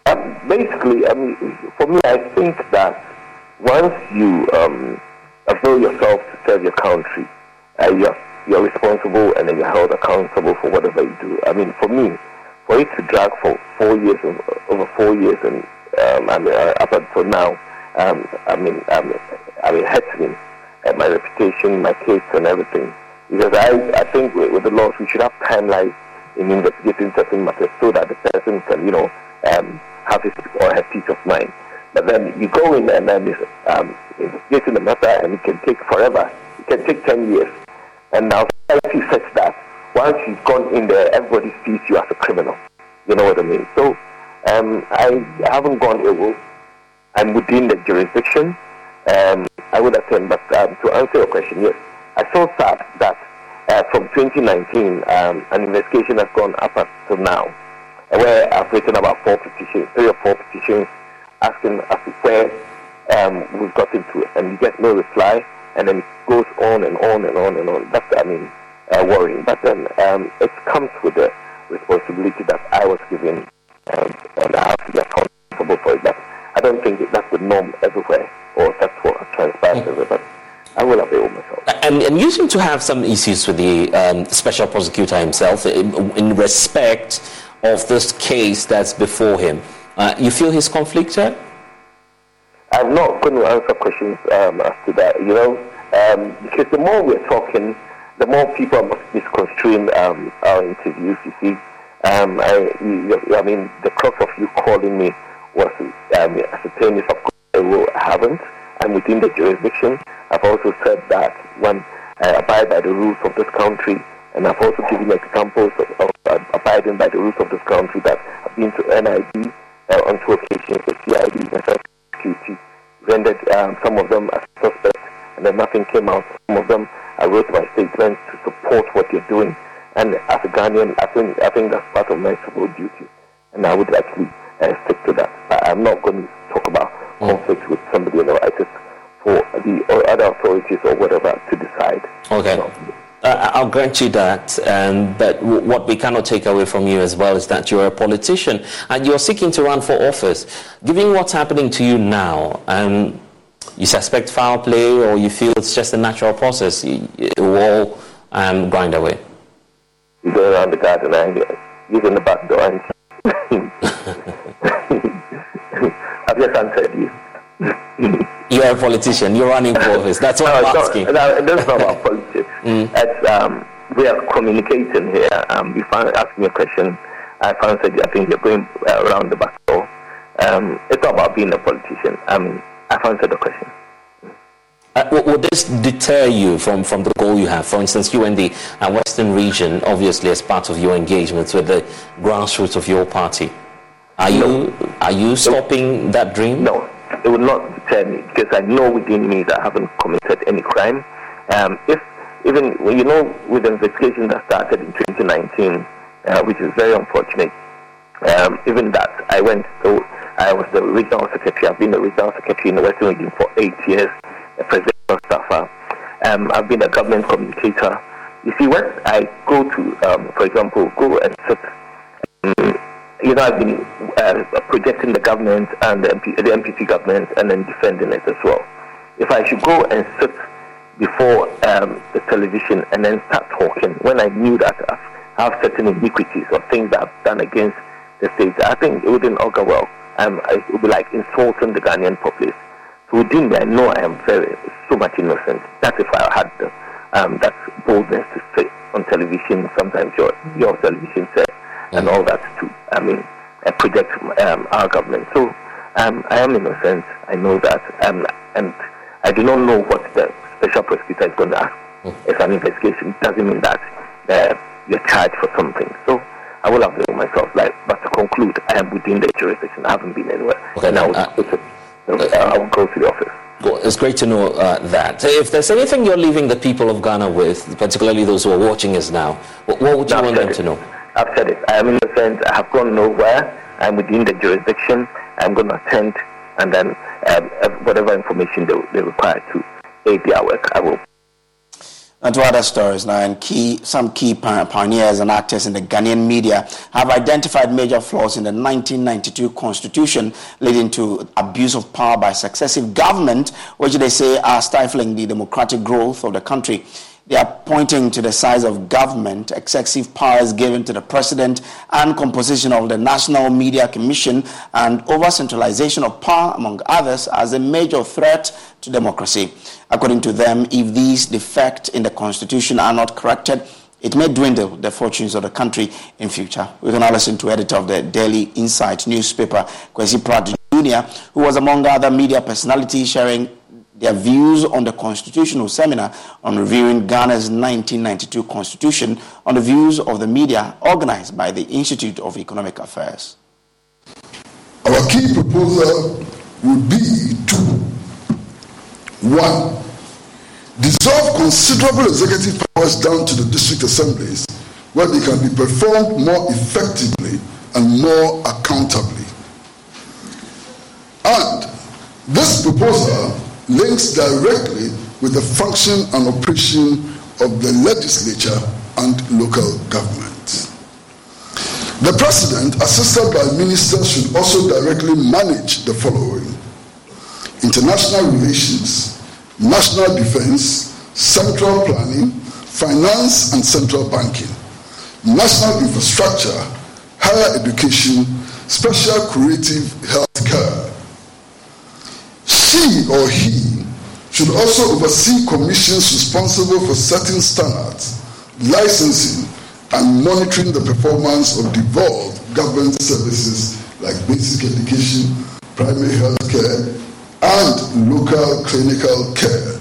Um, basically, I mean, for me, I think that once you um, avail yourself to serve your country, uh, you're, you're responsible and then you're held accountable for whatever you do. I mean, for me, for it to drag for four years, over four years, and um, I mean, uh, up until now, um, I mean, um, I mean, hurts me, uh, my reputation, my case, and everything. Because I, I think with, with the laws, we should have timelines in investigating certain matters so that the person can, you know, um, have his or her peace of mind. But then you go in and then um, investigating the matter, and it can take forever. It can take 10 years. And now society says that once you've gone in there, everybody sees you as a criminal. You know what I mean? So um, I haven't gone ill. I'm within the jurisdiction. Um, I would attend, but um, to answer your question, yes, I saw sad that uh, from 2019, um, an investigation has gone up until now, where I've written about four petitions, three or four petitions asking as to where um, we've got into it, and you get no reply, and then it goes on and on and on and on. That's, I mean, uh, worrying. But then um, it comes with the responsibility that I was given, um, and I have to be accountable for it. But I don't think that's the norm everywhere, or that's what transpires mm. everywhere. But I will avail myself. And, and, you seem to have some issues with the um, special prosecutor himself in, in respect of this case that's before him. Uh, you feel he's conflicted? I'm not going to answer questions um, as to that, you know, um, because the more we're talking, the more people are misconstruing um, our interviews, you see. Um, I, you, I mean, the crux of you calling me was um, ascertain if of course I haven't. I'm within the jurisdiction. I've also said that when I abide by the rules of this country, and I've also given examples of, of abiding by the rules of this country that I've been to NIB, uh, on two occasions the CID and security rendered um, some of them as suspects, and then nothing came out. Some of them, I wrote my statements to support what they're doing, and as a Ghanaian, I think I think that's part of my civil duty, and I would actually uh, stick to that. But I'm not going to talk about mm. conflict with somebody. You know, I just for the other authorities or whatever to decide. Okay. Uh, I'll grant you that, um, but w- what we cannot take away from you as well is that you're a politician and you're seeking to run for office. Given what's happening to you now, um, you suspect foul play or you feel it's just a natural process, you, it will all um, grind away. You go around the garden and using the back door and I've just answered you. You're a politician. You're running for office. That's what no, I'm asking. No, that's not about politics. Mm. It's, um, we are communicating here. Um, you found, asked me a question. I answered you. I think you're going uh, around the back door. Um, it's not about being a politician. I mean, I've answered the question. Uh, would this deter you from, from the goal you have? For instance, you in the uh, Western region, obviously, as part of your engagements with the grassroots of your party, are no. you are you stopping no. that dream? No, it would not deter me because I know within me that I haven't committed any crime. Um, if even you know with the investigation that started in 2019, uh, which is very unfortunate, um, even that I went to, I was the regional secretary. I've been the regional secretary in the Western region for eight years, a presidential. Um, I've been a government communicator. You see, when I go to, um, for example, go and sit um, you know, I've been uh, projecting the government and the, MP, the NPP government and then defending it as well. If I should go and sit before um, the television and then start talking, when I knew that I've, certain iniquities or things that I've done against the state, I think it wouldn't augur well. Um, it would be like insulting the Ghanaian populace. So within me, I know I am very so much innocent. That's if I had the, um, that boldness to say on television, sometimes your your television set, and all that to, I mean, I project um, our government. So um, I am innocent. I know that, um, and I do not know what the special prosecutor is going to ask. It's an investigation. It doesn't mean that uh, you're charged for something. So I will have avail myself. Like, but to conclude, I am within the jurisdiction. I haven't been anywhere, Okay, and I will, uh, I will go to the office. Well, it's great to know uh, that. If there's anything you're leaving the people of Ghana with, particularly those who are watching us now, what, what would you No, want them it. to know? I've said it. I am innocent. I have gone nowhere. I'm within the jurisdiction. I'm going to attend, and then um, uh, whatever information they, they require to work, I will. And to other stories now, and key, some key pioneers and actors in the Ghanaian media have identified major flaws in the 1992 constitution, leading to abuse of power by successive government, which they say are stifling the democratic growth of the country. They are pointing to the size of government, excessive powers given to the president, and composition of the National Media Commission, and over centralization of power, among others, as a major threat to democracy. According to them, if these defects in the constitution are not corrected, it may dwindle the fortunes of the country in future. We can now listen to editor of the Daily Insight newspaper, Kwesi Pratt Jr., who was among other media personalities sharing their views on the constitutional seminar on reviewing Ghana's 1992 constitution on the views of the media organized by the Institute of Economic Affairs. Our key proposal would be to one, dissolve considerable executive powers down to the district assemblies where they can be performed more effectively and more accountably. And this proposal links directly with the function and operation of the legislature and local government. The president, assisted by ministers, should also directly manage the following international relations, national defense, central planning, finance and central banking, national infrastructure, higher education, special creative health care. She or he should also oversee commissions responsible for setting standards, licensing, and monitoring the performance of devolved government services like basic education, primary health care, and local clinical care,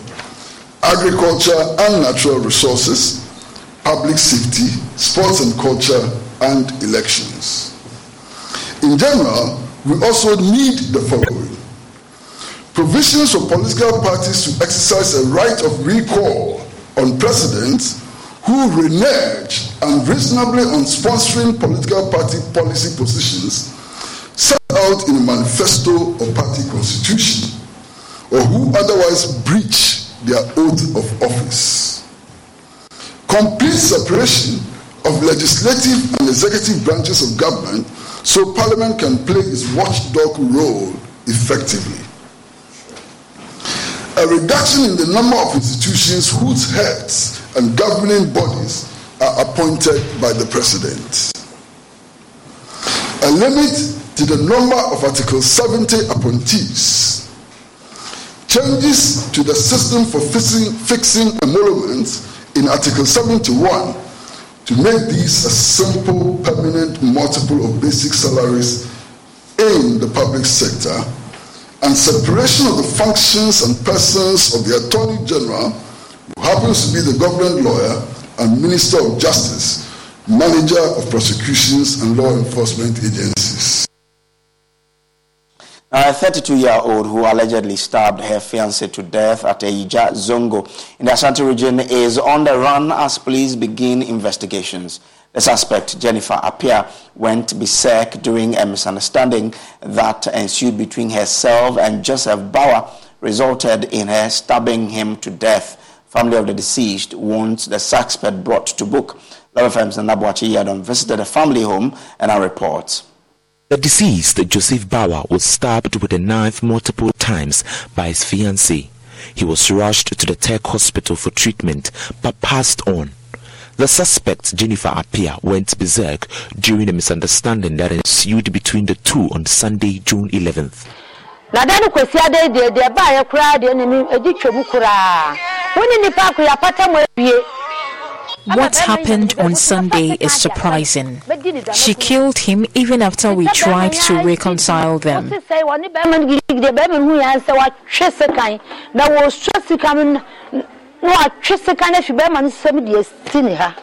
agriculture and natural resources, public safety, sports and culture, and elections. In general, we also need the following provisions for political parties to exercise a right of recall on presidents who renege unreasonably on sponsoring political party policy positions set out in a manifesto or party constitution, or who otherwise breach their oath of office. Complete separation of legislative and executive branches of government so parliament can play its watchdog role effectively. A reduction in the number of institutions whose heads and governing bodies are appointed by the president. A limit to the number of Article 70 appointees. Changes to the system for fixing, fixing emoluments in Article 71 to make these a simple, permanent multiple of basic salaries in the public sector and separation of the functions and persons of the Attorney General, who happens to be the government lawyer and Minister of Justice, Manager of Prosecutions and Law Enforcement Agencies. A 32 year old who allegedly stabbed her fiancé to death at Ayigya Zongo in the Ashanti region is on the run as police begin investigations. The suspect, Jennifer Appiah, went berserk during a misunderstanding that ensued between herself and Joseph Bauer, resulted in her stabbing him to death. Family of the deceased wants the suspect brought to book. Luv FM's Nabuachi Yadon visited the family home and our reports. The deceased, Joseph Bauer, was stabbed with a knife multiple times by his fiancée. He was rushed to the Tech hospital for treatment but passed on. The suspect, Jennifer Appiah, went berserk during a misunderstanding that ensued between the two on Sunday, June 11th. na da no kwasi ada deɛ deɛ baayɛ koraa deɛ ne ɛdi twam koraa wo ne nipa ako yɛapata mu abie What happened on Sunday is surprising. She killed him even after we tried to reconcile them. Wɔsua sika no no afi bɛrima no sɛm de asi ne ha.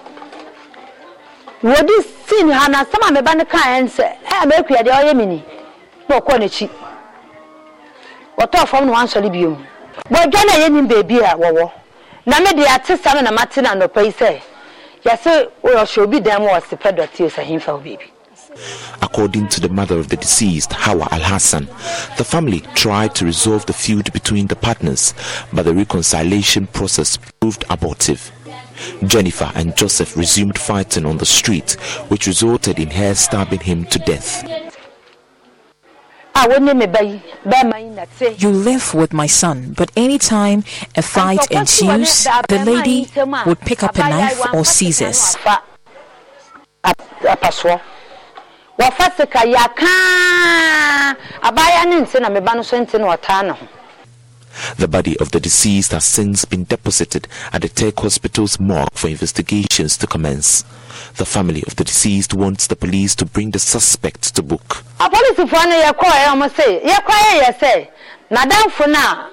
Wɔde si ne ha na asɛm a meba no kaeɛ n sɛ ɛ maakua deɛ ɔyɛ me ni na ɔkɔɔ n'akyi wɔtɔɔ fam na wansɔre bio mu wɔadwa no a yɛnim baabi a wɔwɔ na me de ate sa no na mate no anɔpa yi sɛ yɛse ɔhyɛ obi dan mu ɔse pɛ dɔte sɛ hemfa wo baabi According to the mother of the deceased, Hawa Al Hassan, the family tried to resolve the feud between the partners, but the reconciliation process proved abortive. Jennifer and Joseph resumed fighting on the street, which resulted in her stabbing him to death. You live with my son, but anytime a fight ensues, the lady would pick up a knife or scissors. Wɔfa sika yɛakaa abaayaa ne nti na meba no so nti na ɔtaa ne ho The body of the deceased has since been deposited at the Tech Hospital's morgue for investigations to commence. The family of the deceased wants the police to bring the suspect to book. apolisifoɔ no yɛkɔɔ ɛ ɔmo se yɛkɔɛ yɛ sɛ n'adamfo no a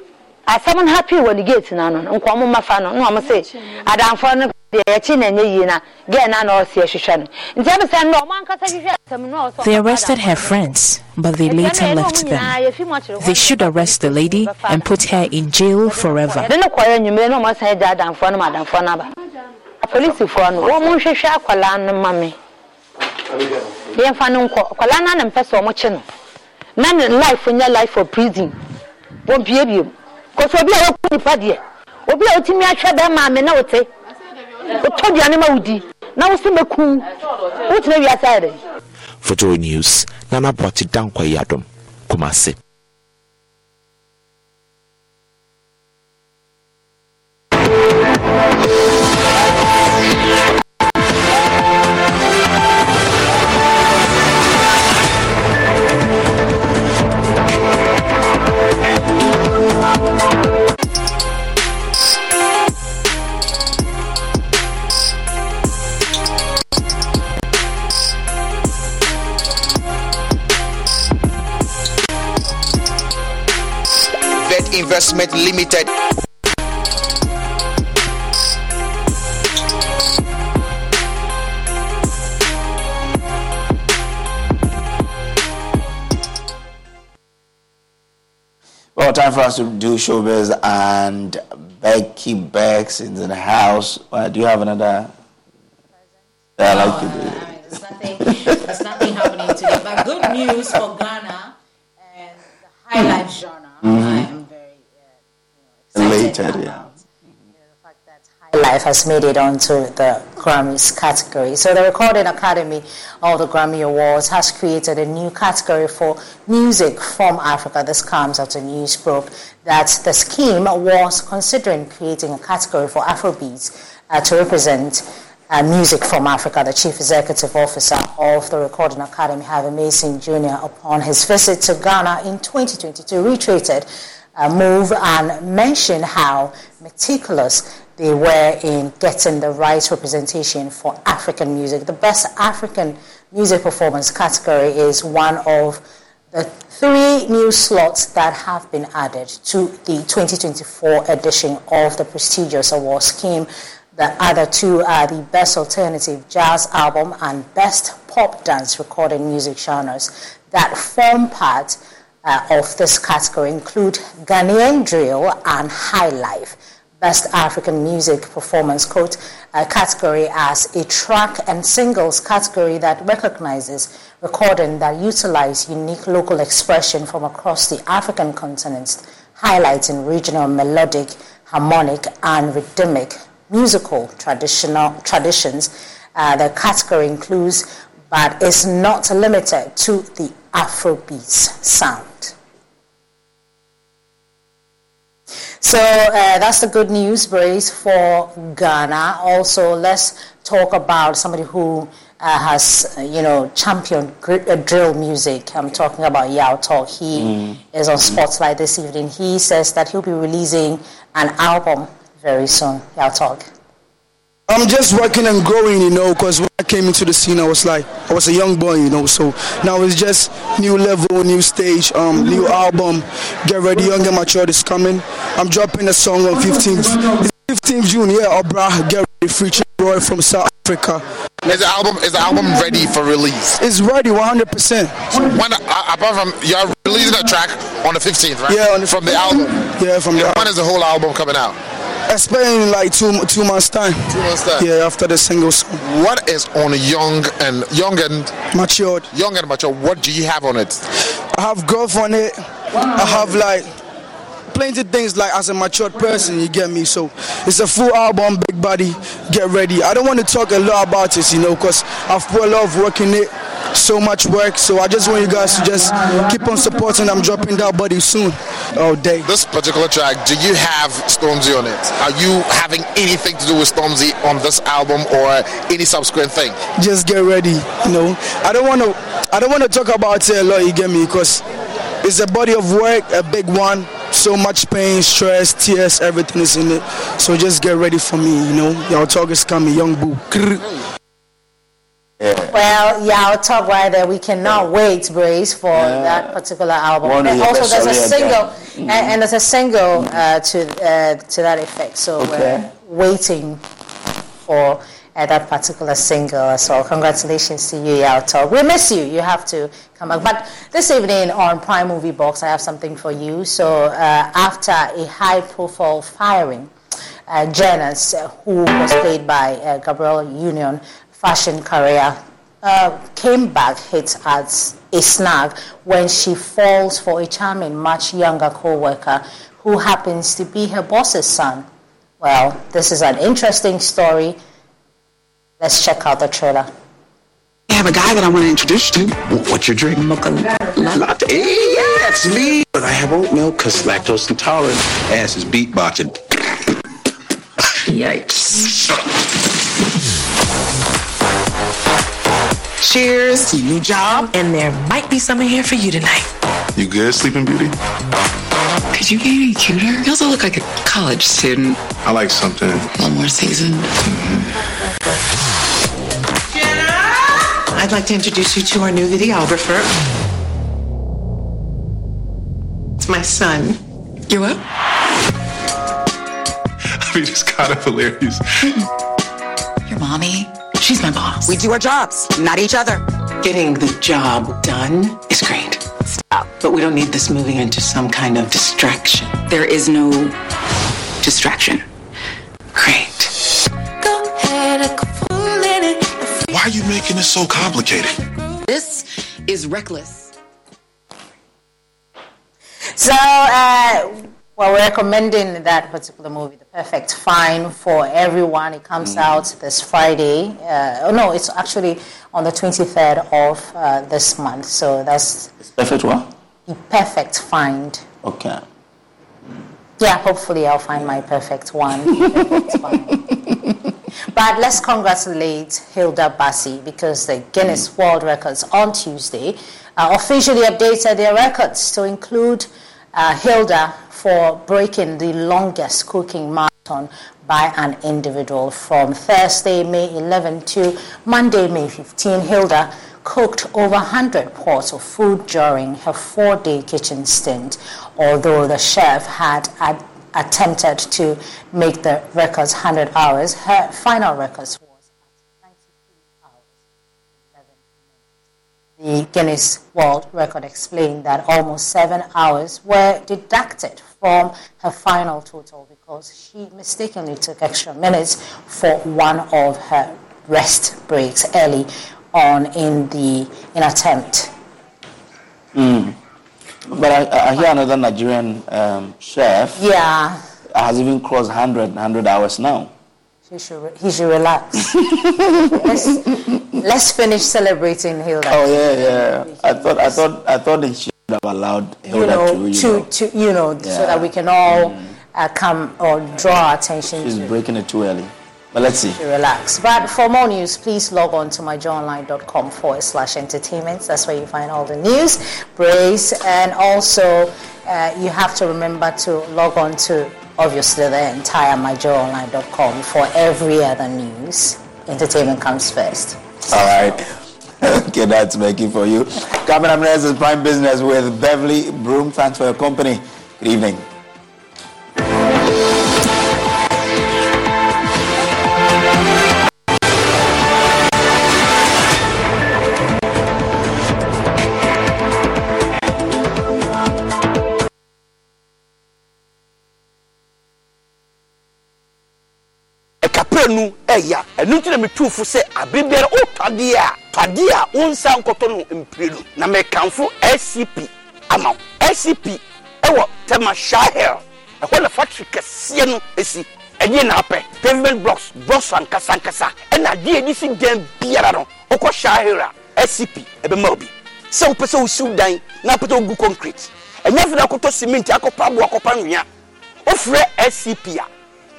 asɛm no happy wɔ ne gate no ano no nkɔ ɔmo mafa no na ɔmo se adamfoɔ no deɛ yɛkyi na ɛnyɛ yie na gɛɛ na na ɔsi ɛhwehwɛ no nti ɛbi sɛ no ɔmo ankasa hwehwɛ asɛm no ɔsɔ They arrested her friends, but they later left them. They should arrest the lady and put her in jail forever. de ne kɔɛ enyimire na ɔmo asan gya adamfoɔ no ma adamfoɔ no aba apolisifoɔ no wɔn mo nhwehwɛ akwadaa no ma me yɛmfa no nkɔ akwadaa no anam pɛ sɛ ɔmo kye no na ne life nyɛ life for prison. Wɔn pie biem kɔsɛ obi a wɔku nipa deɛ. Obi a otumi ahwɛ bɛɛ maame na wote wotɔ aduane ma wodi na wosi mɛku wotena wiase ayɛ dɛ For Joy News, Nana Boati Dankwa Yadom, Kumasi. Vet time for us to do showbiz and Becky Bex in the house. Uh, do you have another? Yeah, I like it. There's nothing there's nothing happening today. But good news for Ghana and the high life genre. Mm-hmm. Elated, yeah. The fact that high life has made it onto the Grammys category. So the Recording Academy of the Grammy Awards has created a new category for music from Africa. This comes after news broke that the scheme was considering creating a category for Afrobeats uh, to represent uh, music from Africa. The chief executive officer of the Recording Academy, Harvey Mason Jr., upon his visit to Ghana in 2022, reiterated a move and mentioned how meticulous they were in getting the right representation for African music. The best African music performance category is one of the three new slots that have been added to the 2024 edition of the prestigious award scheme. The other two are the Best Alternative Jazz Album and Best Pop Dance Recorded Music genres that form part uh, of this category include Ghanaian Drill and High Life. Best African Music Performance quote uh, category as a track and singles category that recognizes recording that utilize unique local expression from across the African continent, highlighting regional melodic, harmonic, and rhythmic musical traditional traditions. Uh, the category includes, but is not limited to the Afrobeats sound. So uh, that's the good news, Brace, for Ghana. Also, let's talk about somebody who uh, has, uh, you know, championed gr- uh, drill music. I'm talking about Yaw Tog. He Mm. is on Spotlight this evening. He says that he'll be releasing an album very soon. Yaw Tog. I'm just working and growing, you know, because when I came into the scene, I was like, I was a young boy, you know. So now it's just new level, new stage, um, new album. Get ready, young and mature is coming. I'm dropping a song on 15th, 15th June. Yeah, Obra, get ready, featuring Roy from South Africa. Is the album is the album ready for release? It's ready, 100. percent When uh, apart from you're releasing a track on the 15th, right? Yeah, on the, from the album. Yeah, from the. When is the whole album coming out? Expecting in like two two months time. Two months time. Yeah, after the single song. What is on young and young and matured? Young and mature. What do you have on it? I have growth on it. I have like plenty of things like as a matured person, you get me. So it's a full album, big body. Get ready. I don't want to talk a lot about it, you know, because I've put a lot of work in it, so much work. So I just want you guys to just keep on supporting. I'm dropping that body soon, all day. This particular track, do you have Stormzy on it? Are you having anything to do with Stormzy on this album or any subsequent thing? Just get ready, you know. I don't want to. I don't want to talk about it a lot. You get me, because it's a body of work, a big one. So much pain, stress, tears, everything is in it. So just get ready for me, you know. Yaw Tog is coming, young boo. Well, yeah, I'll talk right there. We cannot wait, Brace, for that particular album. One and also, there's a single, and, and there's a single uh, to uh, to that effect. So Okay. we're waiting for uh, that particular single as well. Congratulations to you, Yaw Tog. We miss you. You have to come back. But this evening on Prime Movie Box, I have something for you. So uh, after a high-profile firing, uh, Janus, uh, who was played by uh, Gabrielle Union, fashion career, uh, came back hit as a snag when she falls for a charming, much younger co-worker who happens to be her boss's son. Well, this is an interesting story. Let's check out the trailer. I have a guy that I want to introduce you to. What's your drink? Mocha latte. Yeah, it's me. But I have oat milk because lactose intolerant. Ass is beatboxing. Yikes. Cheers to your new job. And there might be something here for you tonight. You good, Sleeping Beauty? Could you get any cuter? You also look like a college student. I like something. One more season. I'd like to introduce you to our new videographer. It's my son. You what? I mean, it's kind of hilarious. Your mommy. She's my boss. We do our jobs, not each other. Getting the job done is great. Stop. But we don't need this moving into some kind of distraction. There is no distraction. Great. Why are you making this so complicated? This is reckless. So, uh, well, we're recommending that particular movie, The Perfect Find, for everyone. It comes out this Friday. Uh, oh, no, it's actually on the 23rd of uh, this month. So that's Perfect what? The Perfect Find. Okay. Yeah, hopefully I'll find my perfect one. Perfect But let's congratulate Hilda Baci because the Guinness World Records on Tuesday uh, officially updated their records to include uh, Hilda for breaking the longest cooking marathon by an individual from Thursday, May 11 to Monday, May 15. Hilda cooked over 100 pots of food during her four day kitchen stint, although the chef had ad- attempted to make the records 100 hours. Her final records was at 93 hours. The Guinness World Record explained that almost seven hours were deducted from her final total because she mistakenly took extra minutes for one of her rest breaks early on in the in attempt. Mm. But I, I hear another Nigerian um, chef Yeah, has even crossed 100, 100 hours now. he should re- he should relax. let's, let's finish celebrating Hilda. Oh yeah, yeah. I thought, I thought, I thought they should have allowed you know, to, you to, know. to you know, so that we can all uh, come or draw our attention She's to. breaking it too early. But let's see. relax. But for more news, please log on to myjoyonline.com forward slash entertainment. That's where you find all the news, brace, and also uh, you have to remember to log on to obviously the entire myjoyonline.com for every other news. Entertainment comes first. All right. okay, that's making for you. Up next is Prime Business with Beverly Broom. Thanks for your company. Good evening. Ɛya ɛnu ti na mi tu fo sɛ abiri biara o tɔdeɛ a tɔdeɛ a o nsa nkɔtɔ no mpiredu na mɛ kanfo scp ama wo. Scp ɛwɔ tɛma shahel ɛhɔ na factory kɛseɛ no esi. Ɛdeɛ na apɛ pavement blocks blocks ankasa ankasa. Ɛna adeɛ edi si dan biara no ɔkɔ shahel a scp ɛbɛma obi. Sɛ wopɛ sɛ wosiw dan na apɛ sɛ wogu concrete. Ɛnyɛ afei na akɔtɔ cement akɔpa abo akɔpa nwea. Wofrɛ scp a.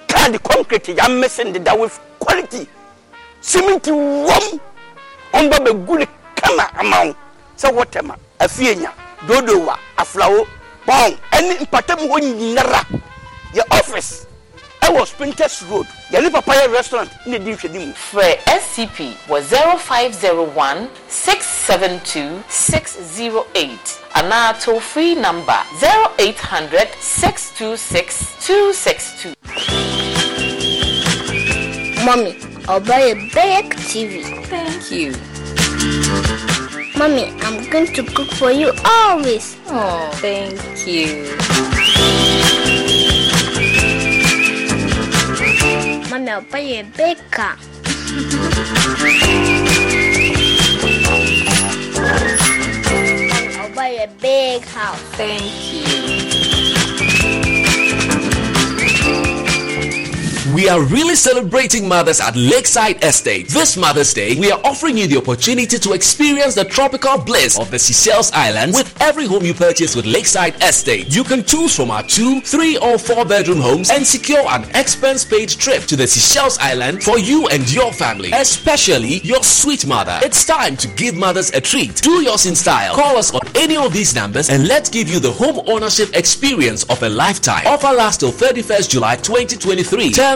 Kaa concrete ya mmɛsɛn deda with quality. Cement wɔm ɔmba bɛgu ne kama ama wo sɛ wɔtɛma afienya dodowa aflawo pɔn ɛne mpatam hɔ nyinara yɛ office ɛwɔ sprinters road. Yɛne papayɛ restaurant ne di nhwɛni mu frɛ scp wɔ 0501 672 608 anaa toll free number 0800 626 262 Mommy, I'll buy a big TV. Thank you. Mommy, I'm going to cook for you always. Oh, thank you. Mommy, I'll buy a big car. Mommy, I'll buy a big house. Thank you. We are really celebrating mothers at Lakeside Estate. This Mother's Day, we are offering you the opportunity to experience the tropical bliss of the Seychelles Islands with every home you purchase with Lakeside Estate. You can choose from our two, three, or four bedroom homes and secure an expense paid trip to the Seychelles Island for you and your family, especially your sweet mother. It's time to give mothers a treat. Do yours in style. Call us on any of these numbers and let's give you the home ownership experience of a lifetime. Offer lasts till 31st July 2023. Terms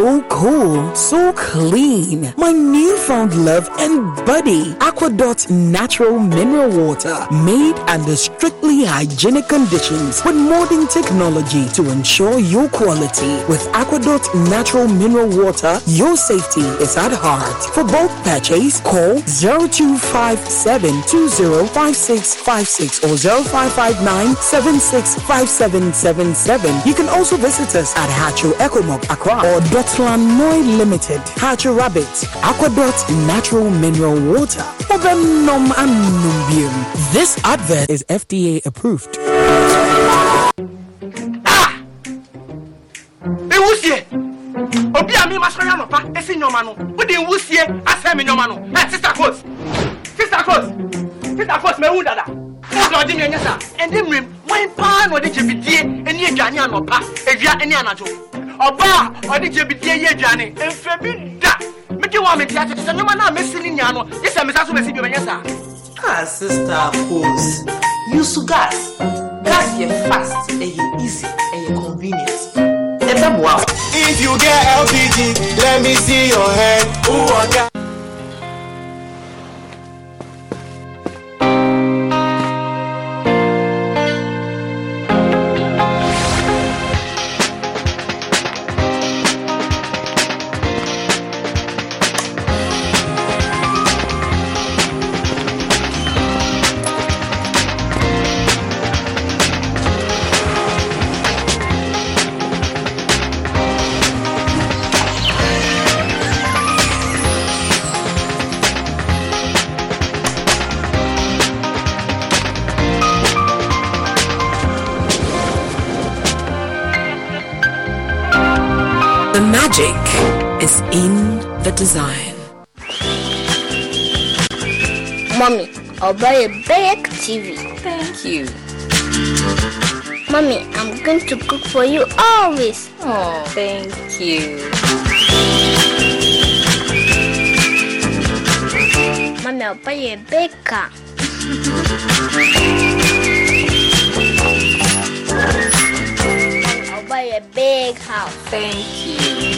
So cool, so clean. My newfound love and buddy. Aquadot natural mineral water made under strictly hygienic conditions with modern technology to ensure your quality. With Aquadot natural mineral water, your safety is at heart. For bulk purchase, call 0257 205656 or 0559 765777. You can also visit us at Hatcho Ecomog Accra or Dotland Planoy Limited, Hatcher Rabbit, Aquabot Natural Mineral Water. This advert is FDA approved. Ah! obi a mi ma sọ ya nọpa esi nyọma no o de nwu sie eh, asẹ mi nyọma no sister sista kos sista kos sista kos mẹ wu dada fúdù ọdín mi ẹ nyẹ sá ẹ ndé mìíràn wọn paa na ọdẹ jẹbi die ẹni ẹdwa ní anọpa ẹdwa ẹni anadwo. Ɔbaa ɔdi jebidie yɛ aduane efe bi da meke wɔn a mi ti ase sɛ nyɔma naa mesi ni nya no yɛ sɛ mesa so mesi bi ɛnyɛ sa. Ah, sister Pose. Use gas. Gas yɛ fast, ɛyɛ easy, ɛyɛ convenient. Ɛbɛ mua. If you get LPG, let me see your hand. Who want gas? Thank you. Mommy, I'm going to cook for you always. Oh, thank you. Mommy, I'll buy you a big car. Mommy, I'll buy you a big house. Thank you.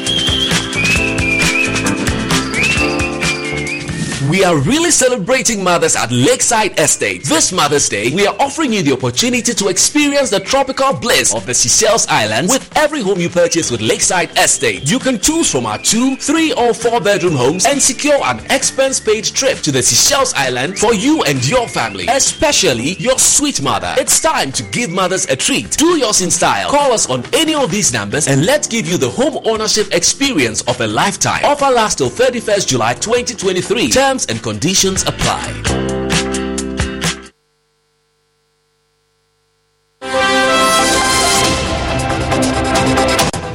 We are really celebrating mothers at Lakeside Estate. This Mother's Day, we are offering you the opportunity to experience the tropical bliss of the Seychelles Islands with every home you purchase with Lakeside Estate. You can choose from our two, three, or four bedroom homes and secure an expense paid trip to the Seychelles Island for you and your family, especially your sweet mother. It's time to give mothers a treat. Do yours in style. Call us on any of these numbers and let's give you the home ownership experience of a lifetime. Offer lasts till 31st July 2023. Terms and conditions apply.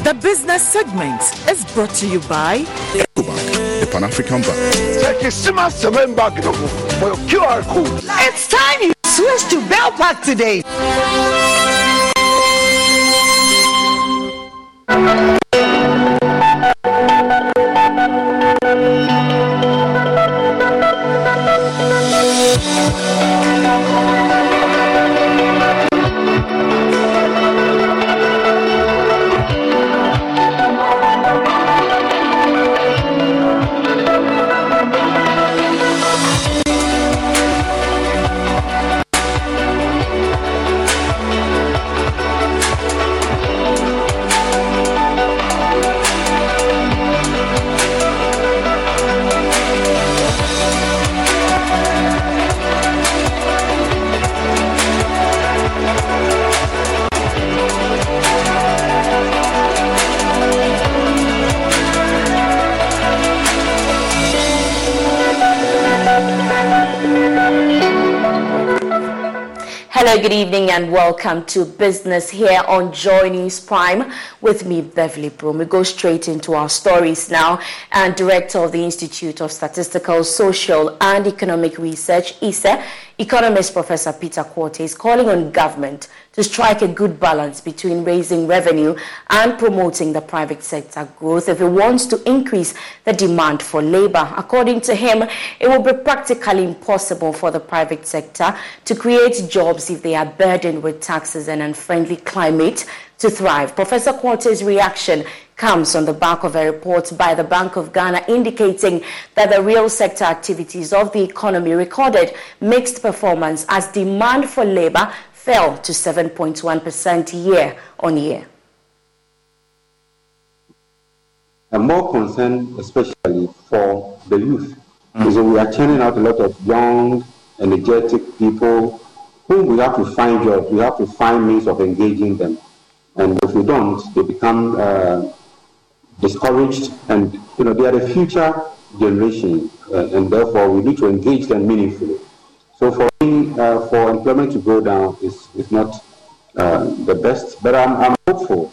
The business segment is brought to you by the Pan African Bank. for your QR code. It's time you switch to Bell Pack today. Hello, good evening, and welcome to Business here on Joy News Prime with me, Beverly Broom. We go straight into our stories now. And Director of the Institute of Statistical, Social, and Economic Research, ISSER, economist Professor Peter Quartey, is calling on government to strike a good balance between raising revenue and promoting the private sector growth if it wants to increase the demand for labor. According to him, it will be practically impossible for the private sector to create jobs if they are burdened with taxes and unfriendly climate to thrive. Professor Quartey's reaction comes on the back of a report by the Bank of Ghana indicating that the real sector activities of the economy recorded mixed performance as demand for labor fell to 7.1% year on year. I'm more concerned, especially for the youth, because we are churning out a lot of young, energetic people whom we have to find jobs, we have to find means of engaging them. And if we don't, they become uh, discouraged, and you know they are the future generation, uh, and therefore we need to engage them meaningfully. So for me, uh, for employment to go down is, is not uh, the best, but I'm, I'm hopeful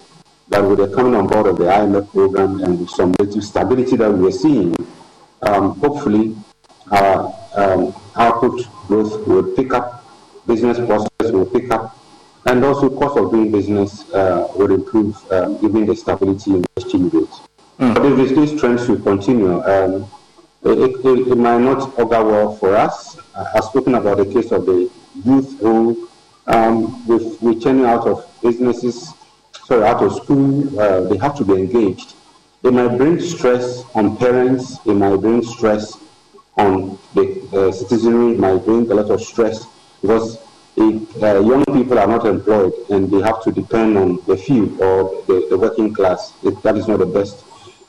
that with the coming on board of the IMF program and with some relative stability that we are seeing, um, hopefully our um, output growth will pick up, business process will pick up, and also cost of doing business uh, will improve um, given the stability in the exchange rate. But if these trends will continue, um, it, it, it, might not augur well for us. I've spoken about the case of the youth who, um, with returning out of businesses, sorry, out of school, uh, they have to be engaged. It might bring stress on parents. It might bring stress on the uh, citizenry. It might bring a lot of stress because if uh, young people are not employed and they have to depend on the few or the, the working class, it, that is not the best.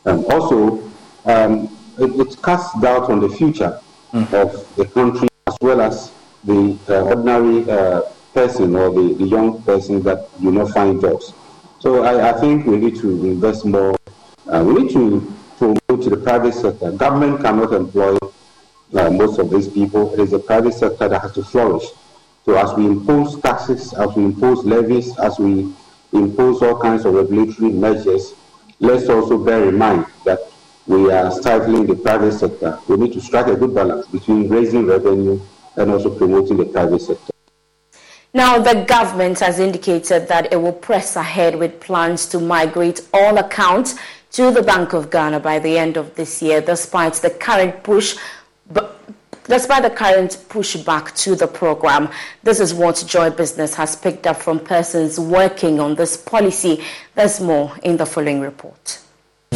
Um, also, um, it, it, casts doubt on the future mm. of the country as well as the uh, ordinary uh, person or the, the young person that do not find jobs. So I, I think we need to invest more. Uh, we need to promote to the private sector. Government cannot employ uh, most of these people. It is the private sector that has to flourish. So as we impose taxes, as we impose levies, as we impose all kinds of regulatory measures, let's also bear in mind that we are stifling the private sector. We need to strike a good balance between raising revenue and also promoting the private sector. Now, the government has indicated that it will press ahead with plans to migrate all accounts to the Bank of Ghana by the end of this year, despite the current push. Despite the current pushback to the program, this is what Joy Business has picked up from persons working on this policy. There's more in the following report.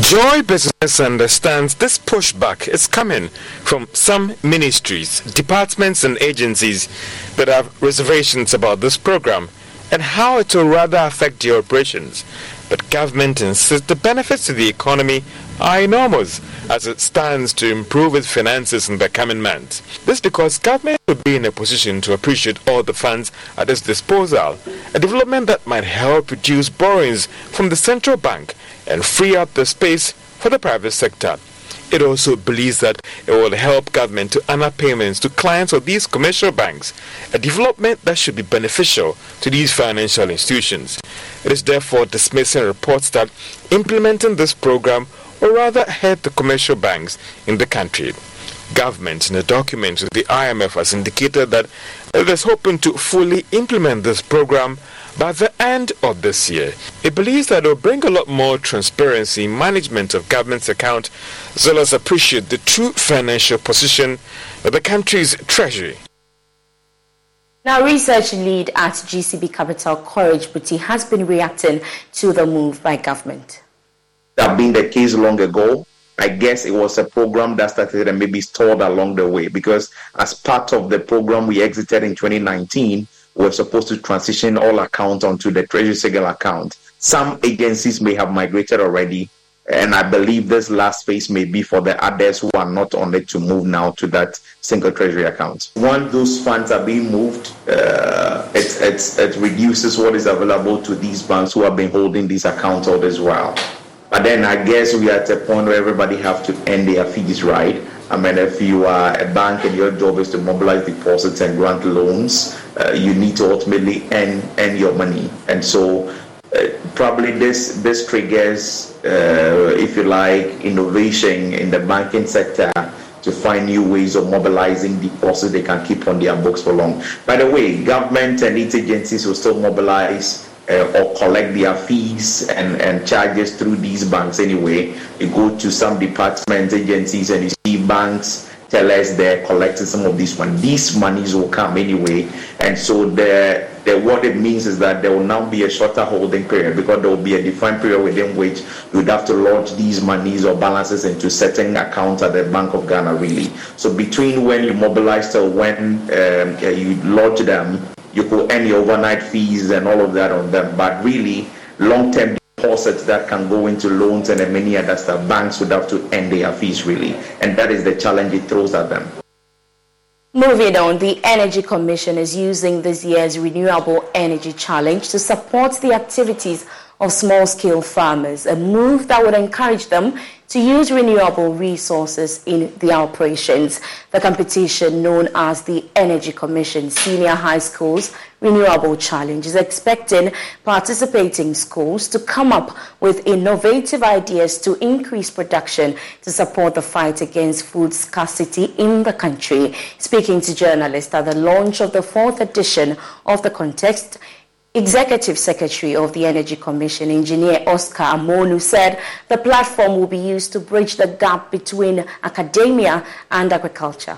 Joy Business understands this pushback is coming from some ministries, departments, and agencies that have reservations about this program and how it will rather affect your operations. But government insists the benefits to the economy are enormous as it stands to improve its finances in the coming months. This because government will be in a position to appreciate all the funds at its disposal, a development that might help reduce borrowings from the central bank and free up the space for the private sector. It also believes that it will help government to honor payments to clients of these commercial banks, a development that should be beneficial to these financial institutions. It is therefore dismissing reports that implementing this program will rather hurt the commercial banks in the country. Government in a document to the IMF has indicated that it is hoping to fully implement this program by the end of this year. It believes that it will bring a lot more transparency in management of government's account, as well as appreciate the true financial position of the country's treasury. Now, research lead at GCB Capital, Courage Buti, has been reacting to the move by government. That being the case long ago, I guess it was a program that started and maybe stalled along the way because as part of the program we exited in 2019, we're supposed to transition all accounts onto the Treasury Single account. Some agencies may have migrated already, and I believe this last phase may be for the others who are not on it to move now to that single Treasury account. Once those funds are being moved, uh, it, it, it reduces what is available to these banks who have been holding these accounts all this while. But then I guess we are at a point where everybody have to end their fees, right? I mean, if you are a bank and your job is to mobilize deposits and grant loans, uh, you need to ultimately earn, earn your money. And so uh, probably this, this triggers, uh, if you like, innovation in the banking sector to find new ways of mobilizing deposits they can keep on their books for long. By the way, government and its agencies will still mobilize uh, or collect their fees and, and charges through these banks anyway. You go to some departments, agencies, and you see banks tell us they're collecting some of these money. These monies will come anyway. And so the, the what it means is that there will now be a shorter holding period because there will be a defined period within which you'd have to launch these monies or balances into certain accounts at the Bank of Ghana really. So between when you mobilize till when um, you launch them, you could earn your overnight fees and all of that on them. But really, long term deposits that can go into loans and many other stuff, banks would have to end their fees really. And that is the challenge it throws at them. Moving on, the Energy Commission is using this year's Renewable Energy Challenge to support the activities of small scale farmers, a move that would encourage them to use renewable resources in the operations. The competition, known as the Energy Commission Senior High Schools Renewable Challenge, is expecting participating schools to come up with innovative ideas to increase production to support the fight against food scarcity in the country. Speaking to journalists at the launch of the fourth edition of the contest, Executive Secretary of the Energy Commission, Engineer Oscar Amonu, said the platform will be used to bridge the gap between academia and agriculture.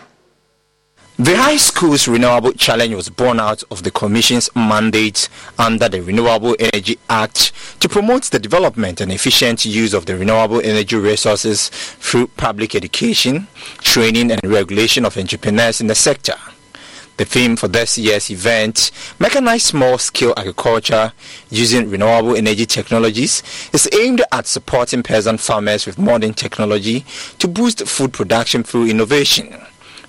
The High Schools Renewable Challenge was born out of the Commission's mandate under the Renewable Energy Act to promote the development and efficient use of the renewable energy resources through public education, training, and regulation of entrepreneurs in the sector. The theme for this year's event, Mechanized Small Scale Agriculture Using Renewable Energy Technologies, is aimed at supporting peasant farmers with modern technology to boost food production through innovation.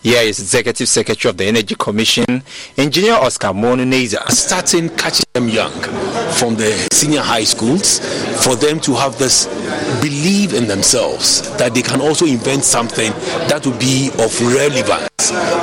Here is Executive Secretary of the Energy Commission, Engineer Oscar Amonoo-Neizer. Starting catching them young from the senior high schools for them to have this belief in themselves that they can also invent something that will be of relevance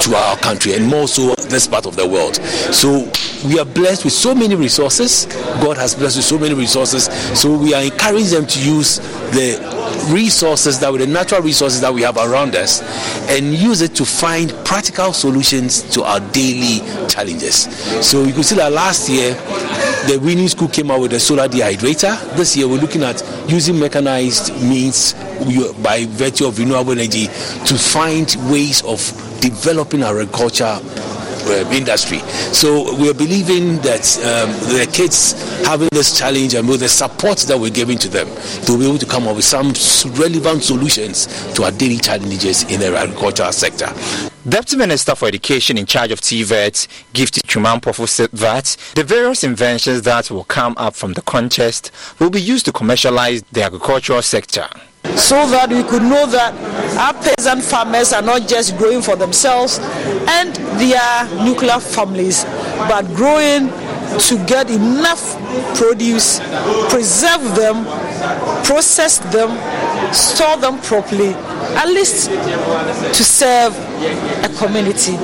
to our country and more so this part of the world. So we are blessed with so many resources. God has blessed with so many resources. So we are encouraging them to use the resources that were the natural resources that we have around us and use it to find practical solutions to our daily challenges. So you can see that last year the winning school came out with a solar dehydrator. This year we're looking at using mechanized means by virtue of renewable energy to find ways of developing agriculture industry. So we're believing that um, the kids having this challenge and with the support that we're giving to them, they'll be able to come up with some relevant solutions to our daily challenges in the agricultural sector. Deputy Minister for Education in charge of TVET, Gifty Twum said that the various inventions that will come up from the contest will be used to commercialize the agricultural sector so that we could know that our peasant farmers are not just growing for themselves and their nuclear families, but growing to get enough produce, preserve them, process them, store them properly, at least to serve a community,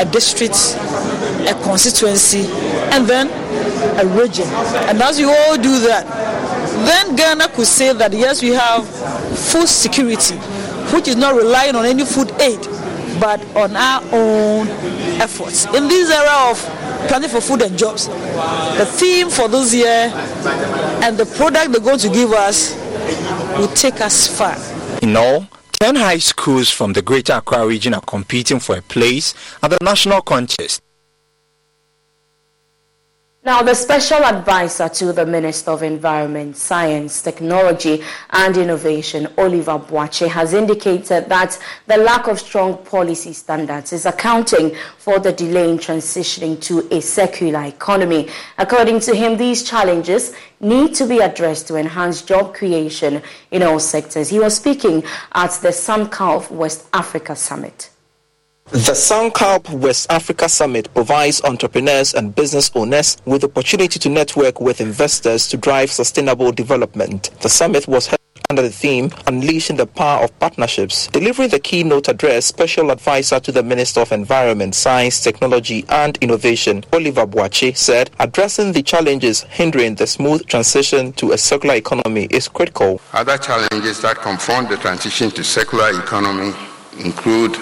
a district, a constituency, and then a region. And as you all do that, then Ghana could say that yes, we have food security, which is not relying on any food aid, but on our own efforts. In this era of planning for food and jobs, the theme for this year and the product they're going to give us will take us far. In all, 10 high schools from the Greater Accra region are competing for a place at the national contest. Now, the special advisor to the Minister of Environment, Science, Technology and Innovation, Oliver Boakye, has indicated that the lack of strong policy standards is accounting for the delay in transitioning to a circular economy. According to him, these challenges need to be addressed to enhance job creation in all sectors. He was speaking at the Sankalp West Africa Summit. The Sankalp West Africa Summit provides entrepreneurs and business owners with the opportunity to network with investors to drive sustainable development. The summit was held under the theme Unleashing the Power of Partnerships. Delivering the keynote address, Special Advisor to the Minister of Environment, Science, Technology and Innovation, Oliver Boakye, said addressing the challenges hindering the smooth transition to a circular economy is critical. Other challenges that confront the transition to circular economy include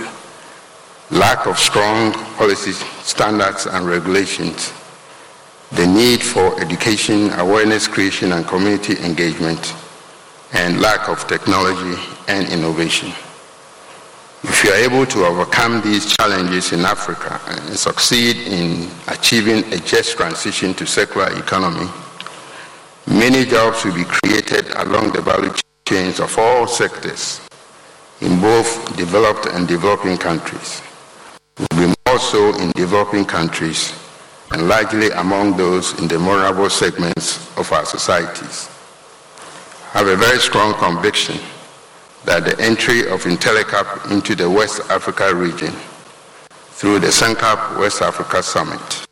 lack of strong policy standards and regulations, the need for education, awareness creation, and community engagement, and lack of technology and innovation. If you are able to overcome these challenges in Africa and succeed in achieving a just transition to circular economy, many jobs will be created along the value chains of all sectors in both developed and developing countries will be more so in developing countries and largely among those in the vulnerable segments of our societies. I have a very strong conviction that the entry of Intellecap into the West Africa region through the Sankalp West Africa Summit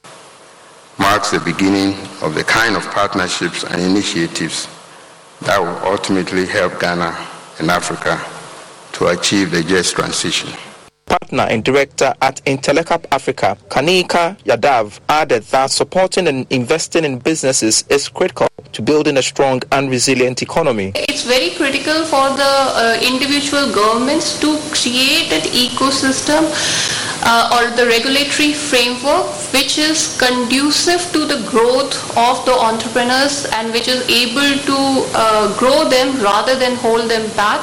marks the beginning of the kind of partnerships and initiatives that will ultimately help Ghana and Africa to achieve the just transition partner and director at Intellecap Africa, Kanika Yadav, added that supporting and investing in businesses is critical to building a strong and resilient economy. It's very critical for the uh, individual governments to create an ecosystem uh, or the regulatory framework which is conducive to the growth of the entrepreneurs and which is able to uh, grow them rather than hold them back.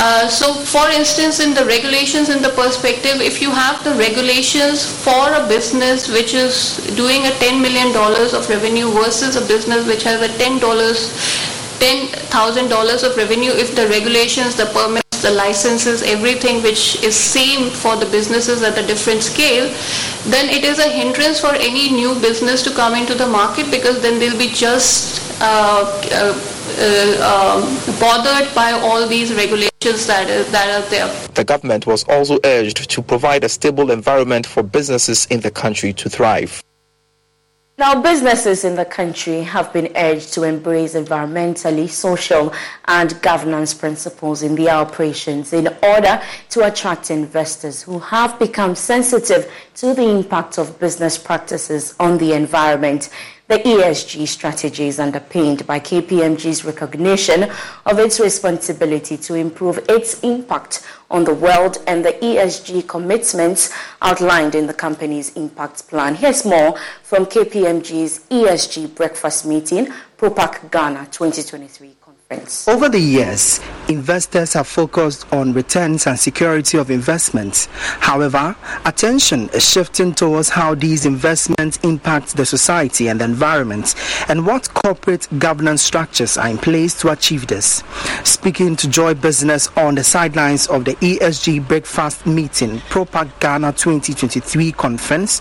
Uh, so for instance, in the regulations in the perspective, if you have the regulations for a business which is doing a $10 million of revenue versus a business which has a $10, $10,000 of revenue, if the regulations, the permits, the licenses, everything which is same for the businesses at a different scale, then it is a hindrance for any new business to come into the market because then they'll be just uh, uh, uh, um, bothered by all these regulations Uh, that are, that are there. The government was also urged to provide a stable environment for businesses in the country to thrive. Now, businesses in the country have been urged to embrace environmentally, social, and governance principles in their operations in order to attract investors who have become sensitive to the impact of business practices on the environment. The ESG strategy is underpinned by KPMG's recognition of its responsibility to improve its impact on the world and the ESG commitments outlined in the company's impact plan. Here's more from KPMG's ESG breakfast meeting, PROPAC Ghana 2023. Over the years, investors have focused on returns and security of investments. However, attention is shifting towards how these investments impact the society and the environment and what corporate governance structures are in place to achieve this. Speaking to Joy Business on the sidelines of the ESG Breakfast Meeting, PROPAC Ghana 2023 conference,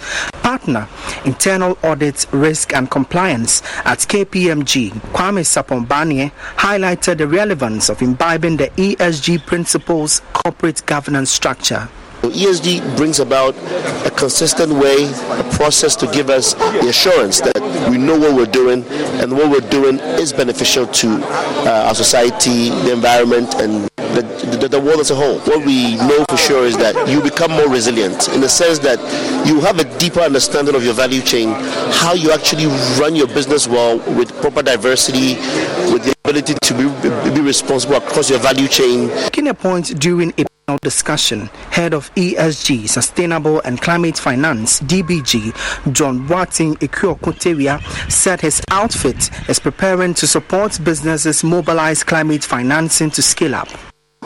partner, Internal Audit, Risk and Compliance at KPMG, Kwame Sapombanie, highlighted the relevance of imbibing the ESG principles corporate governance structure. ESG brings about a consistent way, a process to give us the assurance that we know what we're doing and what we're doing is beneficial to uh, our society, the environment, and the, the, the, world as a whole. What we know for sure is that you become more resilient in the sense that you have a deeper understanding of your value chain, how you actually run your business well with proper diversity, with the ability to be, be responsible across your value chain. Making a point during a discussion, head of ESG, Sustainable and Climate Finance, DBG, John Watting Ikuokotewia, said his outfit is preparing to support businesses mobilize climate financing to scale up.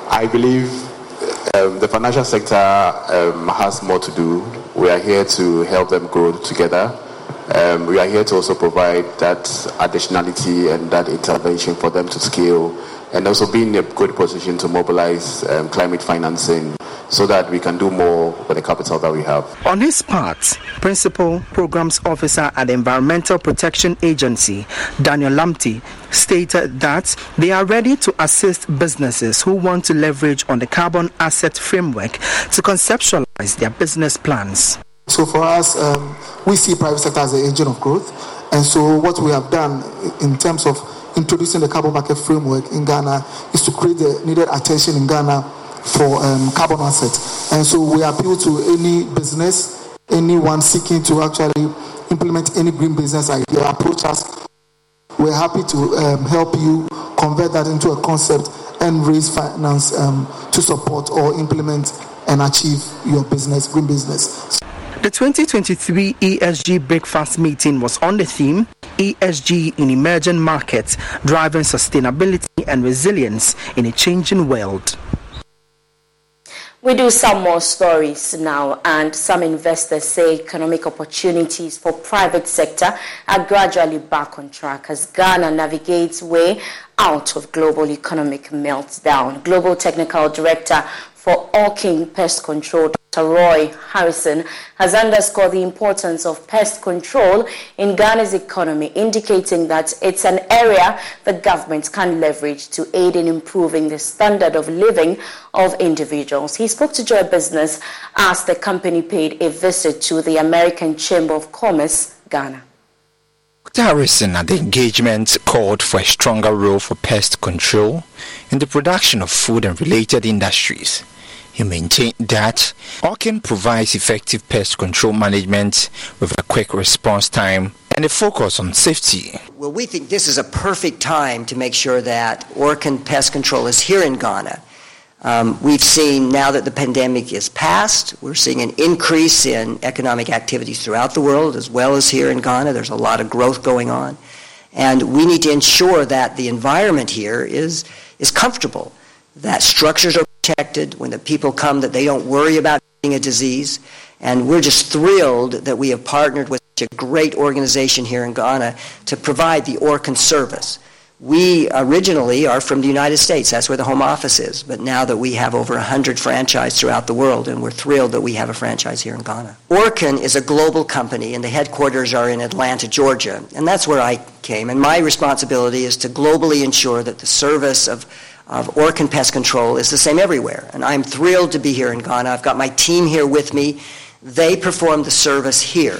I believe um, the financial sector um, has more to do. We are here to help them grow together. Um, we are here to also provide that additionality and that intervention for them to scale and also be in a good position to mobilize um, climate financing so that we can do more with the capital that we have. On his part, Principal Programs Officer at the Environmental Protection Agency, Daniel Lamte, stated that they are ready to assist businesses who want to leverage on the carbon asset framework to conceptualize their business plans. So for us, um, we see private sector as the engine of growth. And so what we have done in terms of introducing the carbon market framework in Ghana is to create the needed attention in Ghana for um, carbon assets. And so we appeal to any business, anyone seeking to actually implement any green business idea, approach us. We're happy to um, help you convert that into a concept and raise finance um, to support or implement and achieve your business, green business. The 2023 ESG Breakfast Meeting was on the theme ESG in Emerging Markets Driving Sustainability and Resilience in a Changing World. We do some more stories now, and some investors say economic opportunities for private sector are gradually back on track as Ghana navigates way out of global economic meltdown. Global Technical Director for Orkin Pest Control. Roy Harrison, has underscored the importance of pest control in Ghana's economy, indicating that it's an area the government can leverage to aid in improving the standard of living of individuals. He spoke to Joy Business as the company paid a visit to the American Chamber of Commerce, Ghana. Dr. Harrison at the engagement called for a stronger role for pest control in the production of food and related industries. He maintained that Orkin provides effective pest control management with a quick response time and a focus on safety. Well, we think this is a perfect time to make sure that Orkin Pest Control is here in Ghana. Um, we've seen now that the pandemic is past, we're seeing an increase in economic activities throughout the world as well as here in Ghana. There's a lot of growth going on. And we need to ensure that the environment here is, is comfortable, that structures are protected, when the people come, that they don't worry about getting a disease. And we're just thrilled that we have partnered with such a great organization here in Ghana to provide the Orkin service. We originally are from the United States. That's where the home office is. But now that we have over 100 franchises throughout the world, and we're thrilled that we have a franchise here in Ghana. Orkin is a global company, and the headquarters are in Atlanta, Georgia. And that's where I came. And my responsibility is to globally ensure that the service of of Orkin Pest Control is the same everywhere. And I'm thrilled to be here in Ghana. I've got my team here with me. They perform the service here.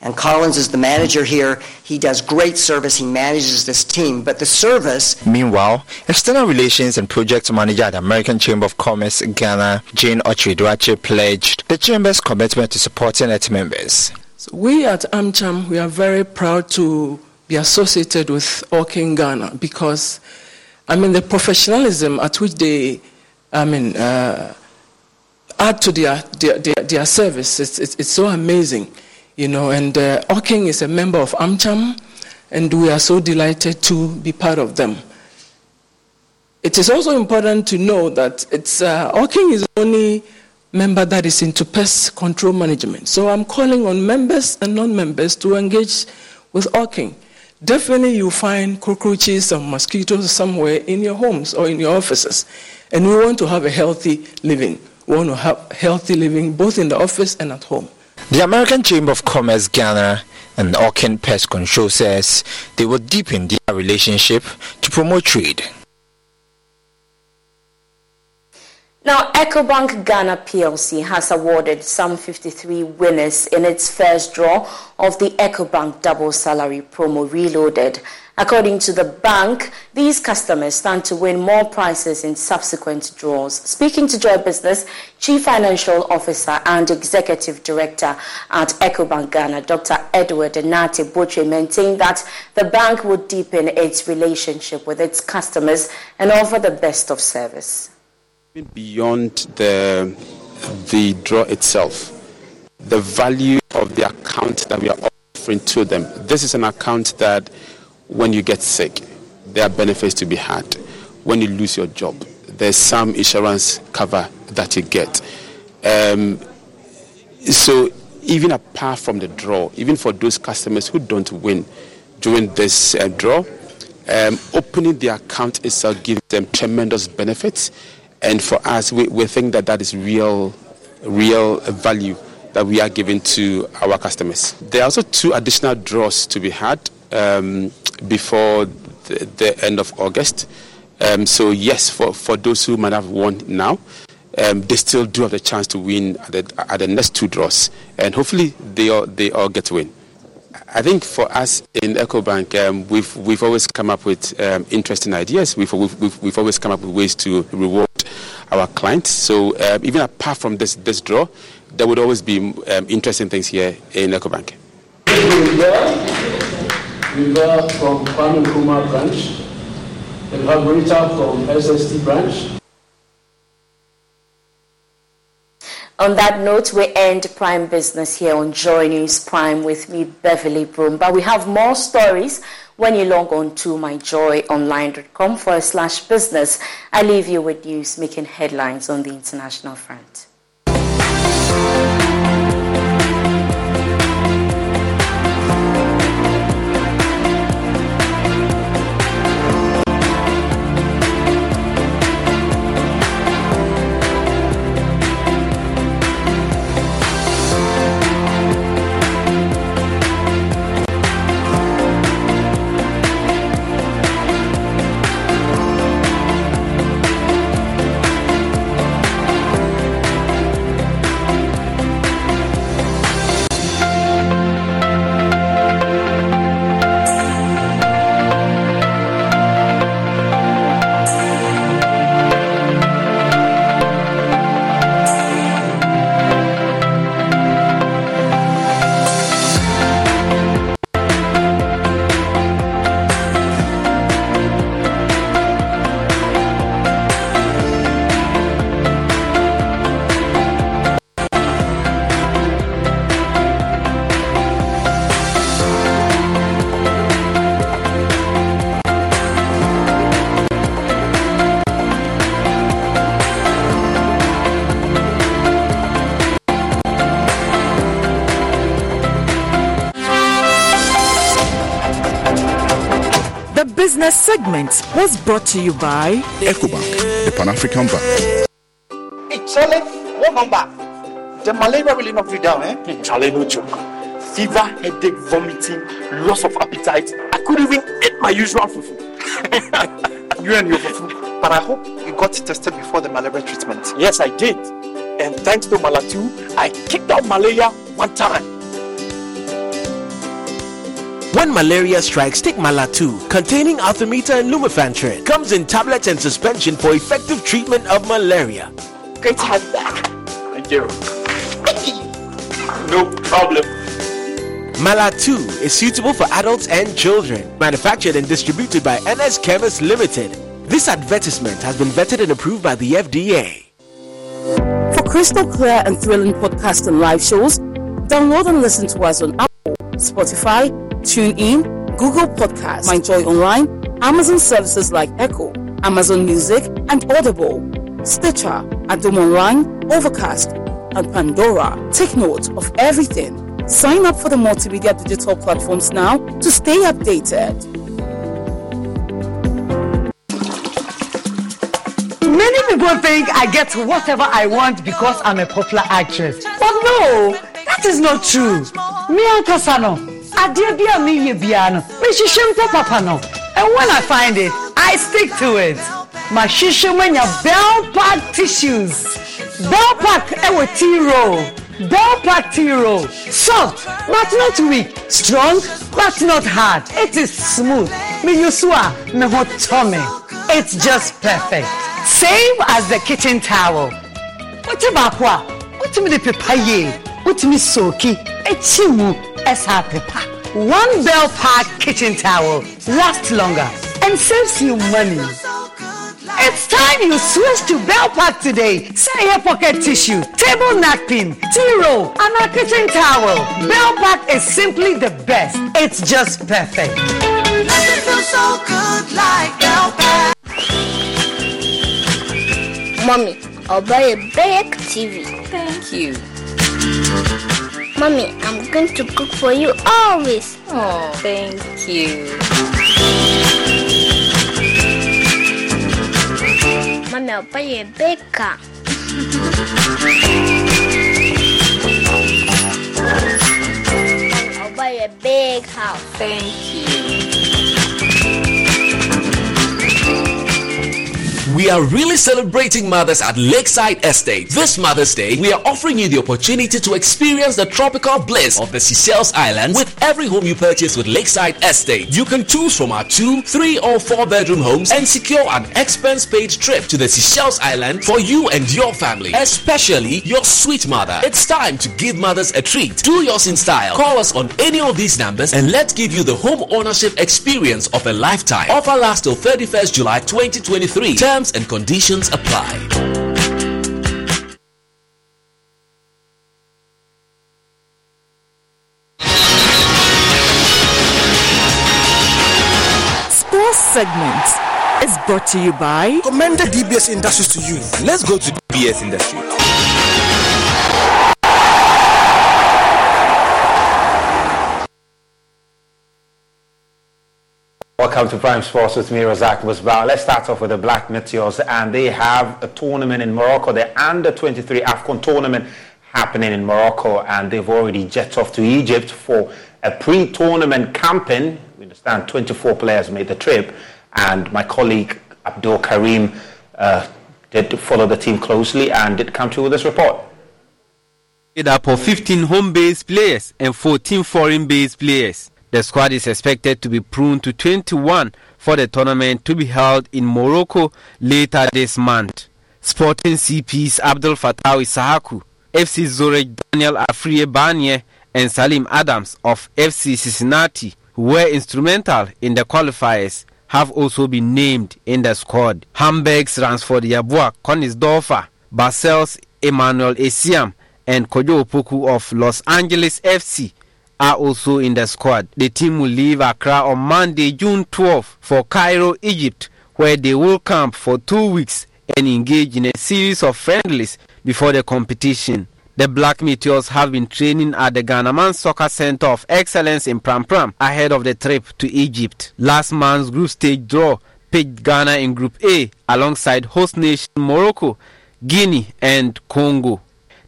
And Collins is the manager here. He does great service. He manages this team. But the service. Meanwhile, External Relations and Project Manager at the American Chamber of Commerce Ghana, Jane Ochreduache, pledged the Chamber's commitment to supporting its members. So we at AmCham, we are very proud to be associated with Orkin Ghana because, I mean, the professionalism at which they, I mean, uh, add to their, their, their, their service, it's, it's, it's, so amazing, you know, and uh, is a member of AmCham, and we are so delighted to be part of them. It is also important to know that it's, uh, Orkin is only member that is into pest control management. So I'm calling on members and non-members to engage with Orkin. Definitely you find cockroaches and mosquitoes somewhere in your homes or in your offices. And we want to have a healthy living. We want to have healthy living both in the office and at home. The American Chamber of Commerce Ghana and Orkin Pest Control says they will deepen their relationship to promote trade. Now, EcoBank Ghana PLC has awarded some 53 winners in its first draw of the EcoBank Double Salary Promo Reloaded. According to the bank, these customers stand to win more prizes in subsequent draws. Speaking to Joy Business, Chief Financial Officer and Executive Director at EcoBank Ghana, Dr. Edward Nate Botre, maintained that the bank would deepen its relationship with its customers and offer the best of service. Beyond the, the draw itself, the value of the account that we are offering to them. This is an account that when you get sick, there are benefits to be had. When you lose your job, there's some insurance cover that you get. Um, so even apart from the draw, even for those customers who don't win during this uh, draw, um, opening the account itself gives them tremendous benefits and for us, we, we think that that is real, real value that we are giving to our customers. There are also two additional draws to be had um, before the, the, end of August. Um, so yes, for, for those who might have won now, um, they still do have the chance to win at the, at the next two draws, and hopefully they all they all get to win. I think for us in EcoBank, um, we've we've always come up with um, interesting ideas. We've, we've, we've always come up with ways to reward our clients. So um, even apart from this this draw, there would always be um, interesting things here in EcoBank. From Kwame Nkrumah branch, and from SST branch. On that note, we end Prime Business here on Joy News Prime with me, Beverly Broom. But we have more stories when you log on to myjoyonline.com forward slash business. I leave you with news making headlines on the international front. Segment was brought to you by EcoBank, the Pan African Bank. Hey, Charlie, what number? The malaria really knocked you down, eh? Charlie, no joke. Fever, headache, vomiting, loss of appetite. I couldn't even eat my usual fufu. you and your fufu. But I hope you got tested before the malaria treatment. Yes, I did. And thanks to Malatu, I kicked out malaria one time. When malaria strikes, take Malatu, containing artemether and lumefantrine. Comes in tablets and suspension for effective treatment of malaria. Great to have you back. Thank you. no problem. Mala 2 is suitable for adults and children. Manufactured and distributed by NS Chemist Limited. This advertisement has been vetted and approved by the FDA. For crystal clear and thrilling podcasts and live shows, download and listen to us on Apple, Spotify, TuneIn, Google Podcasts, MyJoy Online, Amazon services like Echo, Amazon Music, and Audible, Stitcher, Adom Online, Overcast, and Pandora. Take note of everything Sign up for the multimedia digital platforms now to stay updated. Many people think I get whatever I want because I'm a popular actress. But no, that is not true. Me ankasa no, adeɛ bi a meyɛ biara no, mehyehyɛ mpo papa no. And when I find it, I stick to it. Mahyehyɛ mu anya Bell Pack tissues. Bell Pack ɛwɔ tea roll. Bell Pack tea roll. Soft, but not weak. Strong, but not hard. It is smooth. Me yusua, me hot tummy. It's just perfect. Same as the kitchen towel. What about what? What me the papaye? What me soki? Echimu esa pepa. One Bell Pack kitchen towel lasts longer and saves you money. It's time you switch to Bell Pack today. Say your pocket tissue, table napkin, tea roll, and a kitchen towel. Bell Pack is simply the best. It's just perfect. Nothing feels so good like Bell Pack. Mommy, I'll buy a big TV. Thank you. Mommy, I'm going to cook for you always. Oh, thank you. Mommy, I'll buy you a big car. I'll buy you a big house. Thank you. We are really celebrating mothers at Lakeside Estate. This Mother's Day, we are offering you the opportunity to experience the tropical bliss of the Seychelles Islands with every home you purchase with Lakeside Estate. You can choose from our two, three, or four bedroom homes and secure an expense paid trip to the Seychelles Island for you and your family, especially your sweet mother. It's time to give mothers a treat. Do yours in style. Call us on any of these numbers and let's give you the home ownership experience of a lifetime. Offer lasts till 31st July 2023. Terms and conditions apply. Sports segment is brought to you by Commended DBS Industries to you. Let's go to DBS Industries. Welcome to Prime Sports with me, Razak Musbah. Let's start off with the Black Meteors, and they have a tournament in Morocco, the Under 23 AFCON tournament happening in Morocco, and they've already jet off to Egypt for a pre tournament camping. We understand 24 players made the trip, and my colleague Abdul Karim uh, did follow the team closely and did come through with this report. Made up of 15 home based players and 14 foreign based players. The squad is expected to be pruned to 21 for the tournament to be held in Morocco later this month. Sporting CPs Abdul Fatawu Issahaku, FC Zurich Daniel Afriyie Barnieh, and Salim Adams of FC Cincinnati, who were instrumental in the qualifiers, have also been named in the squad. Hamburg's Ransford Yeboah Königsdörffer, Basel's Emmanuel Essiam, and Kojo Opoku of Los Angeles FC are also in the squad. The team will leave Accra on Monday, June 12 for Cairo, Egypt, where they will camp for two weeks and engage in a series of friendlies before the competition. The Black Meteors have been training at the Ghanaman Soccer Center of Excellence in Prampram ahead of the trip to Egypt. Last month's group stage draw pitched Ghana in Group A alongside host nation Morocco, Guinea, and Congo.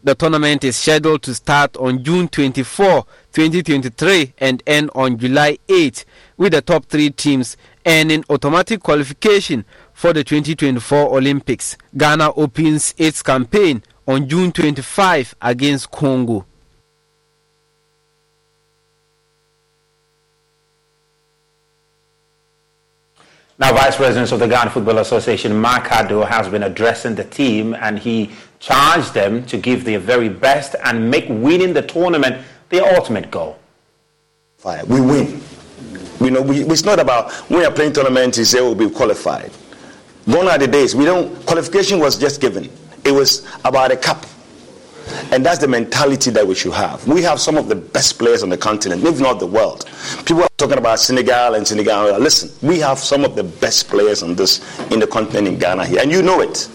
The tournament is scheduled to start on June 24, 2023 and end on July 8, with the top three teams earning automatic qualification for the 2024 Olympics. Ghana opens its campaign on June 25 against Congo. Now, Vice President of the Ghana Football Association, Mark Addo, has been addressing the team and he charged them to give their very best and make winning the tournament their ultimate goal. Fire. We win. You know, we, it's not about when you're playing tournaments, you say, oh, we qualified. Gone are the days. We don't, qualification was just given. It was about a cup. And that's the mentality that we should have. We have some of the best players on the continent, if not the world. People are talking about Senegal and Senegal. Listen, we have some of the best players on this in the continent in Ghana here, and you know it.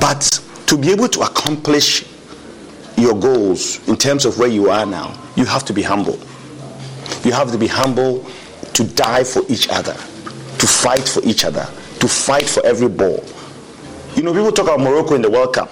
But to be able to accomplish your goals in terms of where you are now, you have to be humble. You have to be humble to die for each other, to fight for each other, to fight for every ball. You know, people talk about Morocco in the World Cup.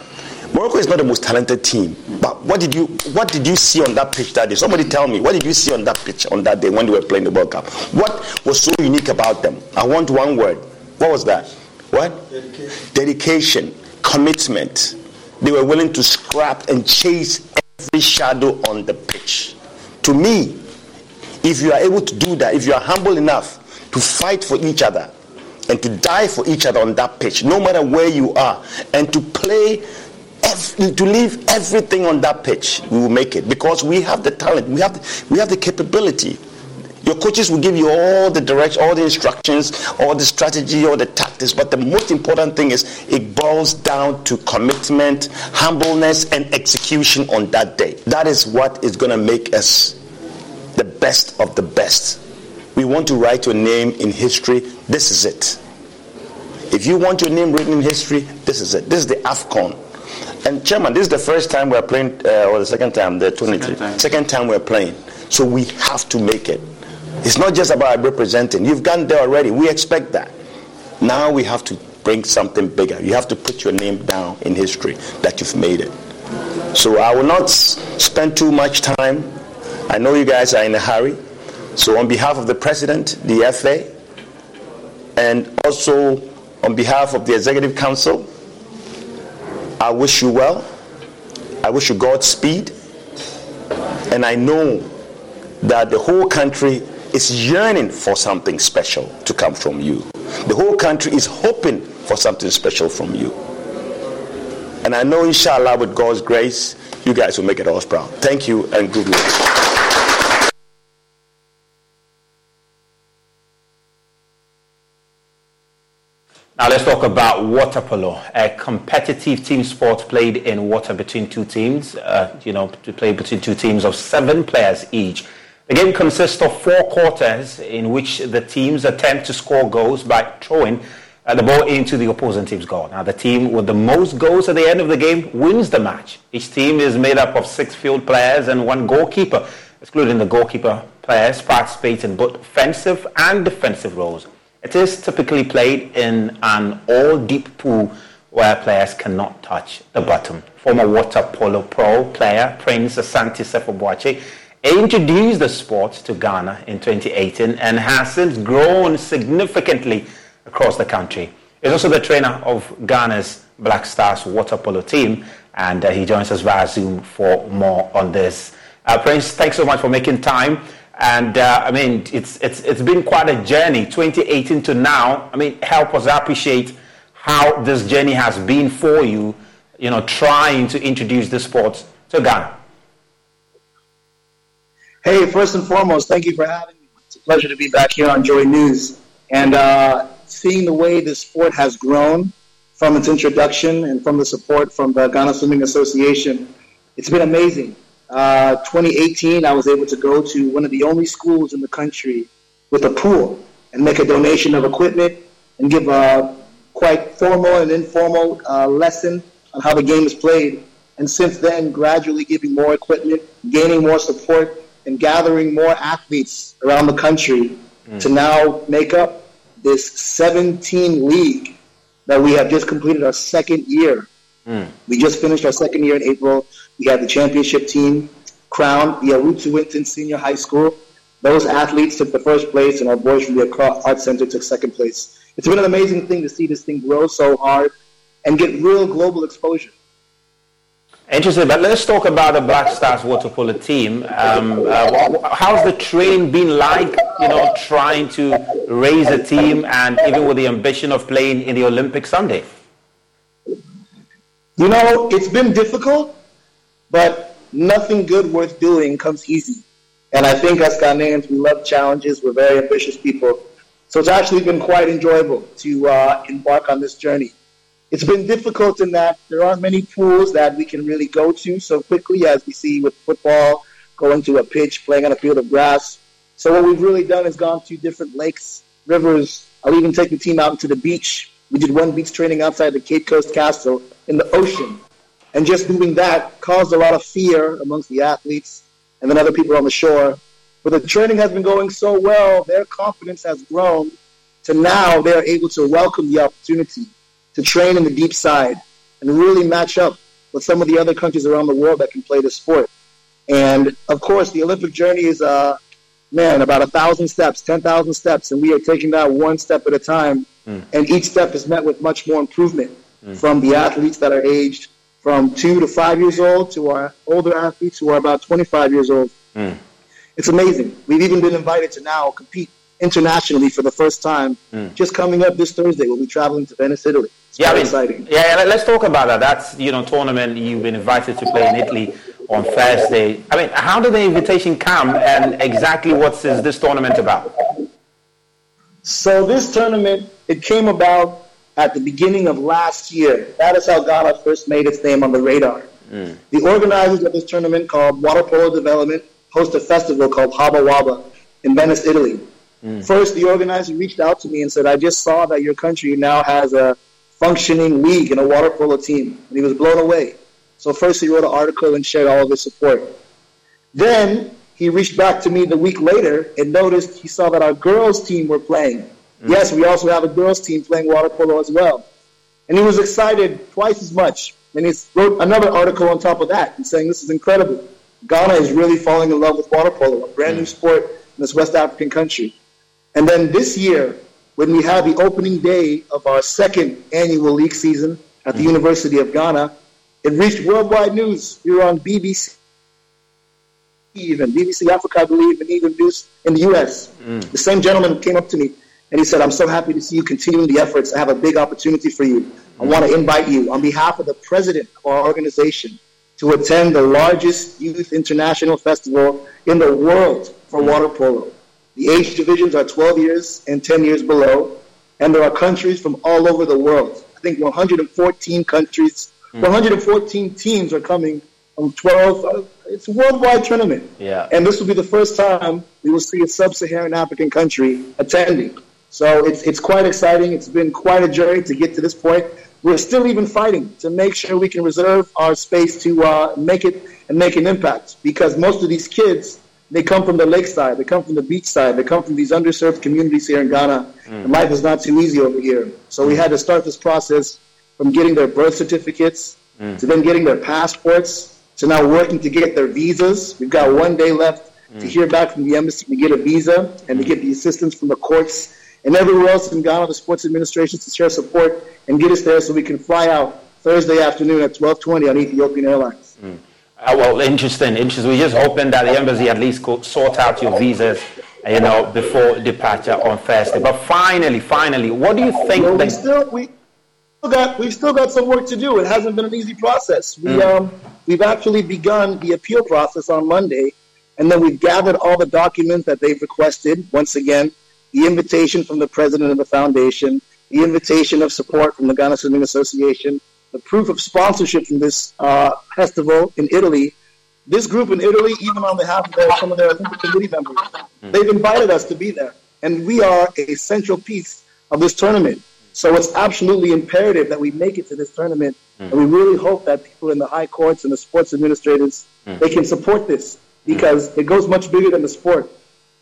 Morocco is not the most talented team, but what did you what did you see on that pitch that day? Somebody tell me what did you see on that pitch on that day when they were playing the World Cup? What was so unique about them? I want one word. What was that? What? Dedication. Dedication, commitment. They were willing to scrap and chase every shadow on the pitch. To me, if you are able to do that, if you are humble enough to fight for each other and to die for each other on that pitch, no matter where you are, and to play, to leave everything on that pitch, we will make it because we have the talent, we have the, we have the capability. Your coaches will give you all the direction, all the instructions, all the strategy, all the tactics. But the most important thing is it boils down to commitment, humbleness, and execution on that day. That is what is going to make us the best of the best. We want to write your name in history. This is it. If you want your name written in history, this is it. This is the AFCON. And Chairman, this is the first time we're playing, uh, or the second time, the 23. Second time. second time we're playing. So we have to make it. It's not just about representing. You've gone there already. We expect that. Now we have to bring something bigger. You have to put your name down in history that you've made it. So I will not spend too much time I know you guys are in a hurry. So, on behalf of the President, the FA, and also on behalf of the Executive Council, I wish you well. I wish you Godspeed. And I know that the whole country is yearning for something special to come from you. The whole country is hoping for something special from you. And I know, inshallah, with God's grace, you guys will make it all proud. Thank you and good luck. Now let's talk about water polo, a competitive team sport played in water between two teams. Uh, you know, to play between two teams of seven players each. The game consists of four quarters in which the teams attempt to score goals by throwing uh, the ball into the opposing team's goal. Now, the team with the most goals at the end of the game wins the match. Each team is made up of six field players and one goalkeeper, excluding the goalkeeper players participate in both offensive and defensive roles. It is typically played in an all-deep pool where players cannot touch the bottom. Former water polo pro player Prince Asante Sefo introduced the sport to Ghana in 2018 and has since grown significantly across the country. He's also the trainer of Ghana's Black Stars water polo team, and uh, he joins us via Zoom for more on this. Uh, Prince, thanks so much for making time. And uh, I mean, it's, it's, it's been quite a journey, 2018 to now. I mean, help us appreciate how this journey has been for you, you know, trying to introduce the sport to Ghana. Hey, first and foremost, thank you for having me. It's a pleasure to be back here on Joy News. And uh, seeing the way the sport has grown from its introduction and from the support from the Ghana Swimming Association, it's been amazing. Uh, 2018, I was able to go to one of the only schools in the country with a pool and make a donation of equipment and give a quite formal and informal uh, lesson on how the game is played. And since then, gradually giving more equipment, gaining more support, and gathering more athletes around the country mm. to now make up this 17 league that we have just completed our second year. Mm. We just finished our second year in April. We had the championship team crowned via Rutu Winton Senior High School. Those athletes took the first place, and our boys from the Arts Center took second place. It's been an amazing thing to see this thing grow so hard and get real global exposure. Interesting, but let's talk about the Black Stars water polo team. Um, uh, how's the train been like? You know, trying to raise a team, and even with the ambition of playing in the Olympics someday. You know, it's been difficult but nothing good worth doing comes easy. And I think as Ghanaians, we love challenges. We're very ambitious people. So it's actually been quite enjoyable to uh, embark on this journey. It's been difficult in that there aren't many pools that we can really go to so quickly as we see with football, going to a pitch, playing on a field of grass. So what we've really done is gone to different lakes, rivers. I'll even take the team out to the beach. We did one beach training outside the Cape Coast Castle in the ocean. And just doing that caused a lot of fear amongst the athletes and then other people on the shore. But the training has been going so well, their confidence has grown to now they're able to welcome the opportunity to train in the deep side and really match up with some of the other countries around the world that can play the sport. And of course, the Olympic journey is, uh, man, about a thousand steps, 10,000 steps, and we are taking that one step at a time. Mm. And each step is met with much more improvement mm. from the athletes that are aged from two to five years old to our older athletes who are about 25 years old. Mm. It's amazing. We've even been invited to now compete internationally for the first time. Mm. Just coming up this Thursday, we'll be traveling to Venice, Italy. Yeah, I mean, exciting. Yeah, let's talk about that. That's you know tournament you've been invited to play in Italy on Thursday. I mean, how did the invitation come, and exactly what is this tournament about? So this tournament it came about at the beginning of last year. That is how Ghana first made its name on the radar. Mm. The organizers of this tournament, called Water Polo Development, host a festival called Haba Waba in Venice, Italy. Mm. First, the organizer reached out to me and said, I just saw that your country now has a functioning league and a water polo team. And he was blown away. So first he wrote an article and shared all of his support. Then he reached back to me the week later and noticed he saw that our girls team were playing. Mm. Yes, we also have a girls team playing water polo as well. And he was excited twice as much. And he wrote another article on top of that and saying, this is incredible. Ghana is really falling in love with water polo, a brand new mm. sport in this West African country. And then this year, when we had the opening day of our second annual league season at the mm-hmm. University of Ghana, it reached worldwide news. We were on BBC, even BBC Africa, I believe, and even news in the U.S. Mm. The same gentleman came up to me and he said, "I'm so happy to see you continuing the efforts. I have a big opportunity for you. I mm. want to invite you on behalf of the president of our organization to attend the largest youth international festival in the world for mm. water polo." The age divisions are 12 years and 10 years below, and there are countries from all over the world. I think 114 countries, mm. 114 teams are coming from 12. Uh, it's a worldwide tournament. Yeah. And this will be the first time we will see a sub-Saharan African country attending. So it's, it's quite exciting. It's been quite a journey to get to this point. We're still even fighting to make sure we can reserve our space to uh, make it and make an impact because most of these kids they come from the lakeside, they come from the beachside, they come from these underserved communities here in Ghana. Mm. And life is not too easy over here. So we had to start this process from getting their birth certificates mm. to then getting their passports to now working to get their visas. We've got one day left mm. to hear back from the embassy to get a visa and to get the assistance from the courts and everywhere else in Ghana, the sports administration to share support and get us there so we can fly out Thursday afternoon at 12:20 on Ethiopian Airlines. Mm. Uh, well, interesting, interesting. We're just hoping that the embassy at least could sort out your visas, you know, before departure on Thursday. But finally, finally, what do you think? Well, we still we still got we've still got some work to do. It hasn't been an easy process. We mm. um we've actually begun the appeal process on Monday, and then we've gathered all the documents that they've requested. Once again, the invitation from the president of the foundation, the invitation of support from the Ghana Swimming Association, the proof of sponsorship from this uh, festival in Italy. This group in Italy, even on behalf of their, some of their Olympic committee members, mm. they've invited us to be there. And we are a central piece of this tournament. So it's absolutely imperative that we make it to this tournament. Mm. And we really hope that people in the high courts and the sports administrators, mm. they can support this because it goes much bigger than the sport.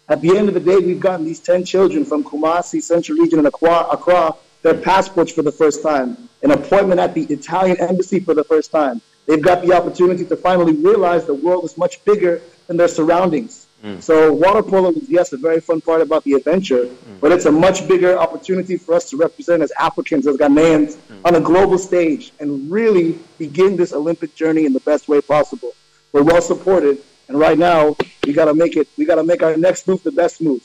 At the end of the day, we've gotten these 10 children from Kumasi, Central Region, and Accra, Accra their passports for the first time, an appointment at the Italian embassy for the first time. They've got the opportunity to finally realize the world is much bigger than their surroundings. Mm. So water polo is, yes, a very fun part about the adventure, mm. but it's a much bigger opportunity for us to represent as Africans, as Ghanaians, mm. on a global stage and really begin this Olympic journey in the best way possible. We're well supported, and right now we got to make it. We got to make our next move the best move.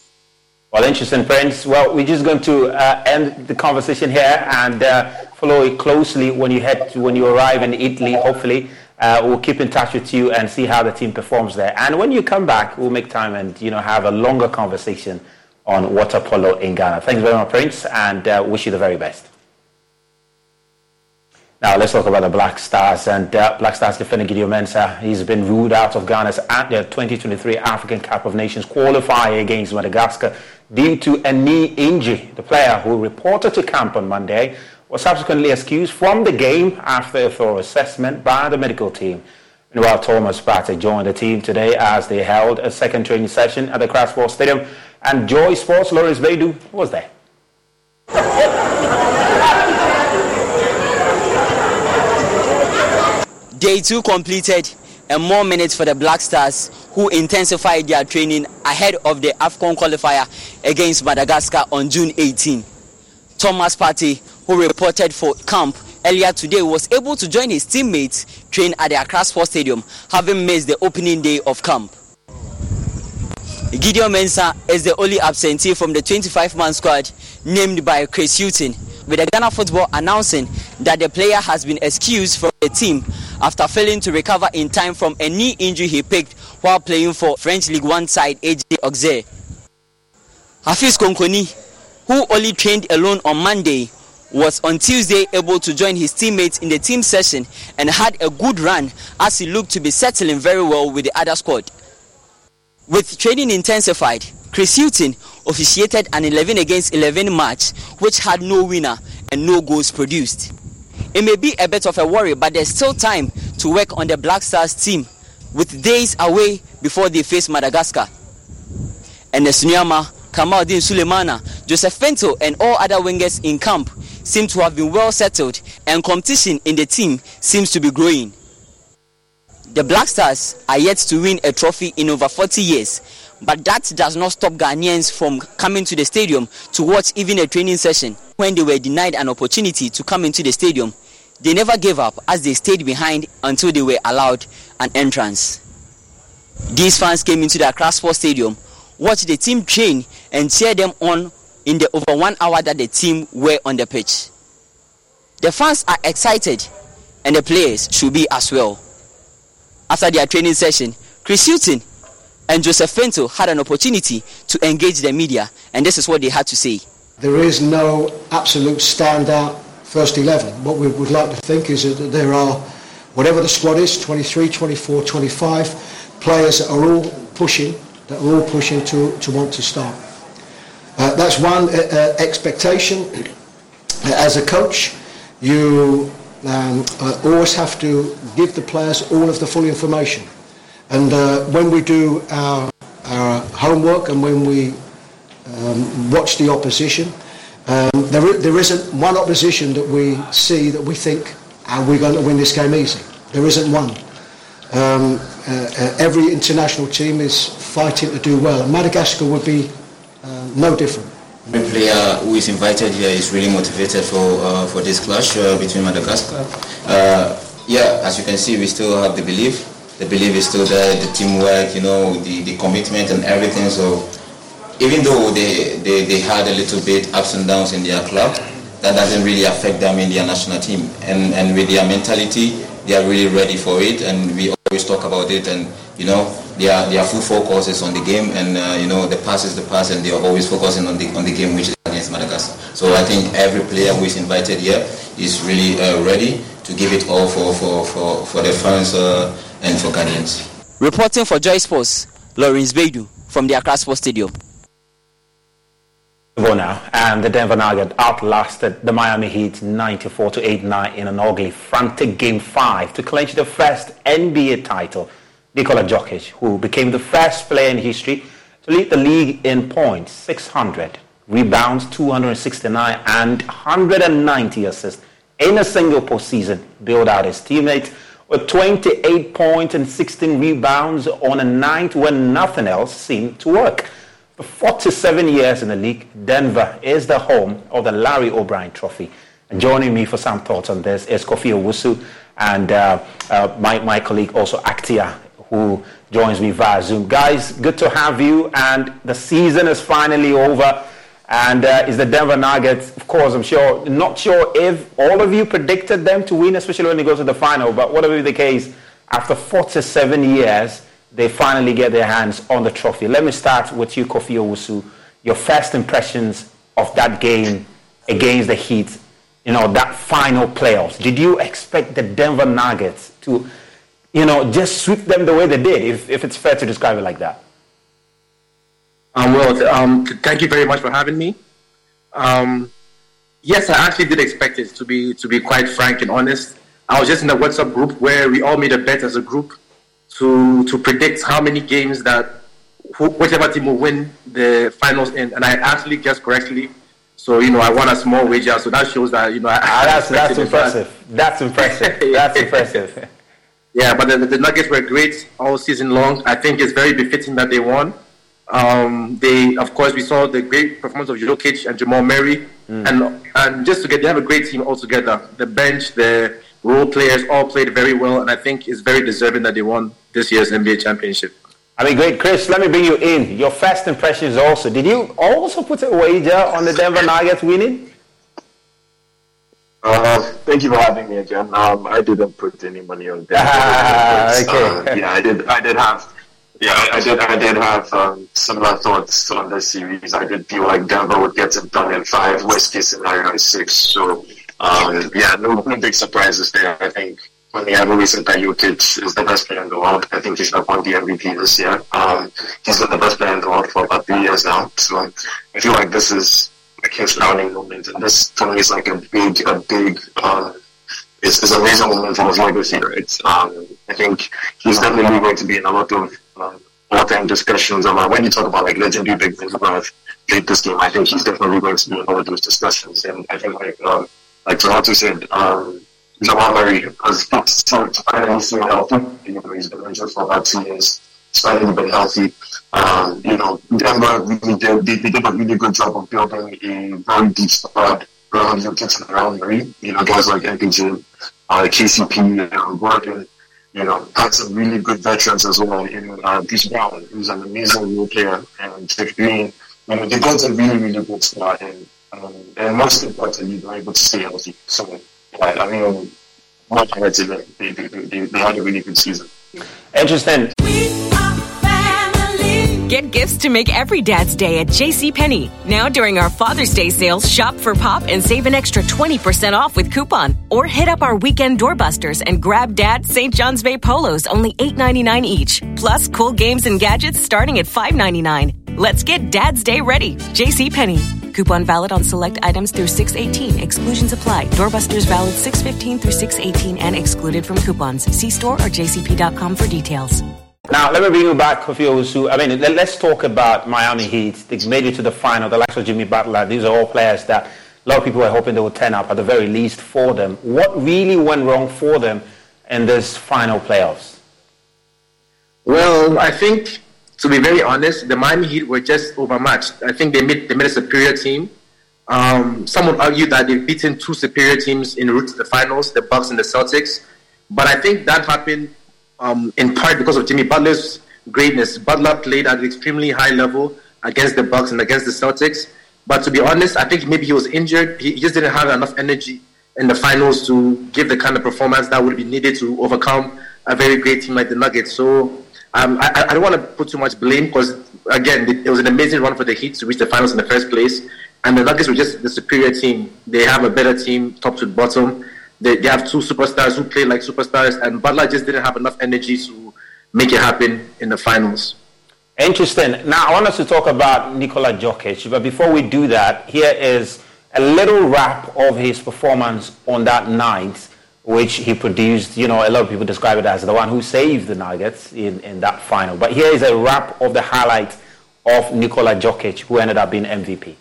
Well, interesting, friends. Well, we're just going to uh, end the conversation here and uh, follow it closely when you head to, when you arrive in Italy, hopefully. Uh, we'll keep in touch with you and see how the team performs there. And when you come back, we'll make time and you know have a longer conversation on water polo in Ghana. Thanks very much, Prince, and uh, wish you the very best. Now let's talk about the Black Stars and uh, Black Stars defender Gideon Mensah. He's been ruled out of Ghana's 2023 African Cup of Nations qualifier against Madagascar due to a knee injury. The player who reported to camp on Monday was subsequently excused from the game after a thorough assessment by the medical team. Meanwhile, Thomas Partey joined the team today as they held a second training session at the Accra Sports Stadium and Joy Sports Lawrence Baidu was there. Day two completed and more minutes for the Black Stars who intensified their training ahead of the AFCON qualifier against Madagascar on June 18. Thomas Partey, who reported for camp earlier today, was able to join his teammates train at the Accra Sports Stadium, having missed the opening day of camp. Gideon Mensah is the only absentee from the 25-man squad named by Chris Hughton with the Ghana football announcing that the player has been excused from the team after failing to recover in time from a knee injury he picked while playing for French League One side AJ Auxerre. Hafiz Konkoni, who only trained alone on Monday, was on Tuesday able to join his teammates in the team session and had a good run as he looked to be settling very well with the other squad. With training intensified, Chris Hughton officiated an 11 against 11 match which had no winner and no goals produced. It may be a bit of a worry, but there's still time to work on the Black Stars team with days away before they face Madagascar. And Sunyama, Kamaldeen Sulemana, Joseph Fento, and all other wingers in camp seem to have been well settled, and competition in the team seems to be growing. The Black Stars are yet to win a trophy in over 40 years, but that does not stop Ghanaians from coming to the stadium to watch even a training session. When they were denied an opportunity to come into the stadium, they never gave up as they stayed behind until they were allowed an entrance. These fans came into the Accra Sports Stadium, watched the team train, and cheered them on in the over one hour that the team were on the pitch. The fans are excited, and the players should be as well. After their training session, Chris Hughton and Joseph Fento had an opportunity to engage the media, and this is what they had to say. There is no absolute standout first 11. What we would like to think is that there are, whatever the squad is, 23, 24, 25, players that are all pushing, that are all pushing to, to want to start. Uh, that's one uh, uh expectation. As a coach, you um, uh, always have to give the players all of the full information. And uh, when we do our, our homework and when we um, watch the opposition, um, there, there isn't one opposition that we see that we think, are we going to win this game easy? There isn't one. Um, uh, uh, every international team is fighting to do well. And Madagascar would be uh, no different. Every player who is invited here is really motivated for uh, for this clash uh, between Madagascar. Uh, yeah, as you can see, we still have the belief the belief is still there, the teamwork, you know, the, the commitment and everything. So even though they, they, they had a little bit ups and downs in their club, that doesn't really affect them in their national team. And, and with their mentality, they are really ready for it. And we always talk about it. And, you know, their, their full focus is on the game. And, uh, you know, the pass is the pass. And they are always focusing on the, on the game, which is against Madagascar. So I think every player who is invited here is really uh, ready to give it all for, for, for, for the fans. Uh, and for Ghanaians. Reporting for Joy Sports, Lawrence Baidu from the Accra Sports Stadium. now, and the Denver Nuggets outlasted the Miami Heat 94 to 89 in an ugly, frantic Game 5 to clinch the first NBA title. Nikola Jokic, who became the first player in history to lead the league in points, 600, rebounds, 269, and 190 assists in a single postseason, build out his teammates with 28 points and 16 rebounds on a night when nothing else seemed to work. For 47 years in the league, Denver is the home of the Larry O'Brien Trophy. And joining me for some thoughts on this is Kofi Owusu and uh, uh, my, my colleague also Actia, who joins me via Zoom. Guys, good to have you. And the season is finally over and uh, is the Denver Nuggets. Of course, I'm sure, not sure if all of you predicted them to win, especially when they go to the final. But whatever the case, After 47 years, they finally get their hands on the trophy. Let me start with you, Kofi Owusu. Your first impressions of that game against the Heat, you know, that final playoffs. Did you expect the Denver Nuggets to, you know, just sweep them the way they did, if, if it's fair to describe it like that? Um, well, um, thank you very much for having me. Um, yes, I actually did expect it to be to be quite frank and honest. I was just in a WhatsApp group where we all made a bet as a group to to predict how many games that whichever team will win the finals in, and I actually guessed correctly. So you know, I won a small wager, so that shows that you know. I, ah, that's that's impressive. That's impressive. That's impressive. Yeah, but the, the Nuggets were great all season long. I think it's very befitting that they won. Um, they, of course, we saw the great performance of Jokic and Jamal Murray, mm. and and just to get, they have a great team altogether. The bench, the role players, all played very well, and I think it's very deserving that they won this year's NBA championship. I mean, great, Chris. Let me bring you in. Your first impressions also. Did you also put a wager on the Denver Nuggets winning? Uh, thank you for having me again. Um, I didn't put any money on Denver. Ah, okay. Uh, yeah, I did. I did have yeah, I did. I did have um, similar thoughts on this series. I did feel like Denver would get it done in five, worst case scenario in six. So, um, yeah, no, no big surprises there. I think when they have a recent that Jokic is the best player in the world. I think he should have won the MVP this year. Um, he's been the best player in the world for about three years now. So I feel like this is like his crowning moment, and this to me is like a big, a big. Um, it's, it's a major moment for his legacy, right? Um, I think he's definitely going to be in a lot of um, all-time discussions about when you talk about like legendary big men who have played this game. I think he's definitely going to be in all of those discussions, and I think like um, like Toronto said, um, Jamal Murray has finally seen healthy. You know, he's been injured for about two years. He's finally been healthy. Um, you know, Denver really did they, they did a really good job of building a very deep squad around Jokic and around Murray. You know, guys like MPJ, uh, KCP, and Gordon you know, had some really good veterans as well. Know, uh, Bruce Brown, who's an amazing role player, and Jeff Green. You know, they got a really, really good squad, and um, and most importantly, they were able to stay healthy. So, like, I mean, much credit to them. They, they, they, they had a really good season. Interesting. Get gifts to make every dad's day at JCPenney. Now during our Father's Day sales, shop for Pop and save an extra 20% off with coupon. Or hit up our weekend doorbusters and grab Dad St. John's Bay polos only $8.99 each. Plus cool games and gadgets starting at $5.99. Let's get Dad's Day ready. JCPenney. Coupon valid on select items through 618. Exclusions apply. Doorbusters valid 615 through 618 and excluded from coupons. See store or jcp.com for details. Now, let me bring you back, Kofi Owusu. I mean, let, us talk about Miami Heat. They made it to the final. The likes of Jimmy Butler. These are all players that a lot of people were hoping they would turn up at the very least for them. What really went wrong for them in this final playoffs? Well, I think, to be very honest, the Miami Heat were just overmatched. I think they made, they made a superior team. Um, some would argue that they've beaten two superior teams in route to the finals, the Bucks and the Celtics. But I think that happened um, in part because of Jimmy Butler's greatness. Butler played at an extremely high level against the Bucks and against the Celtics. But to be honest, I think maybe he was injured. He just didn't have enough energy in the finals to give the kind of performance that would be needed to overcome a very great team like the Nuggets. So um, I, I, don't want to put too much blame because again, it was an amazing run for the Heat to reach the finals in the first place. And the Nuggets were just the superior team. They have a better team, top to bottom. They, they have two superstars who play like superstars, and Butler just didn't have enough energy to make it happen in the finals. Interesting. Now, I want us to talk about Nikola Jokic, but before we do that, here is a little wrap of his performance on that night, which he produced. You know, a lot of people describe it as the one who saved the Nuggets in, in that final. But here is a wrap of the highlight of Nikola Jokic, who ended up being MVP.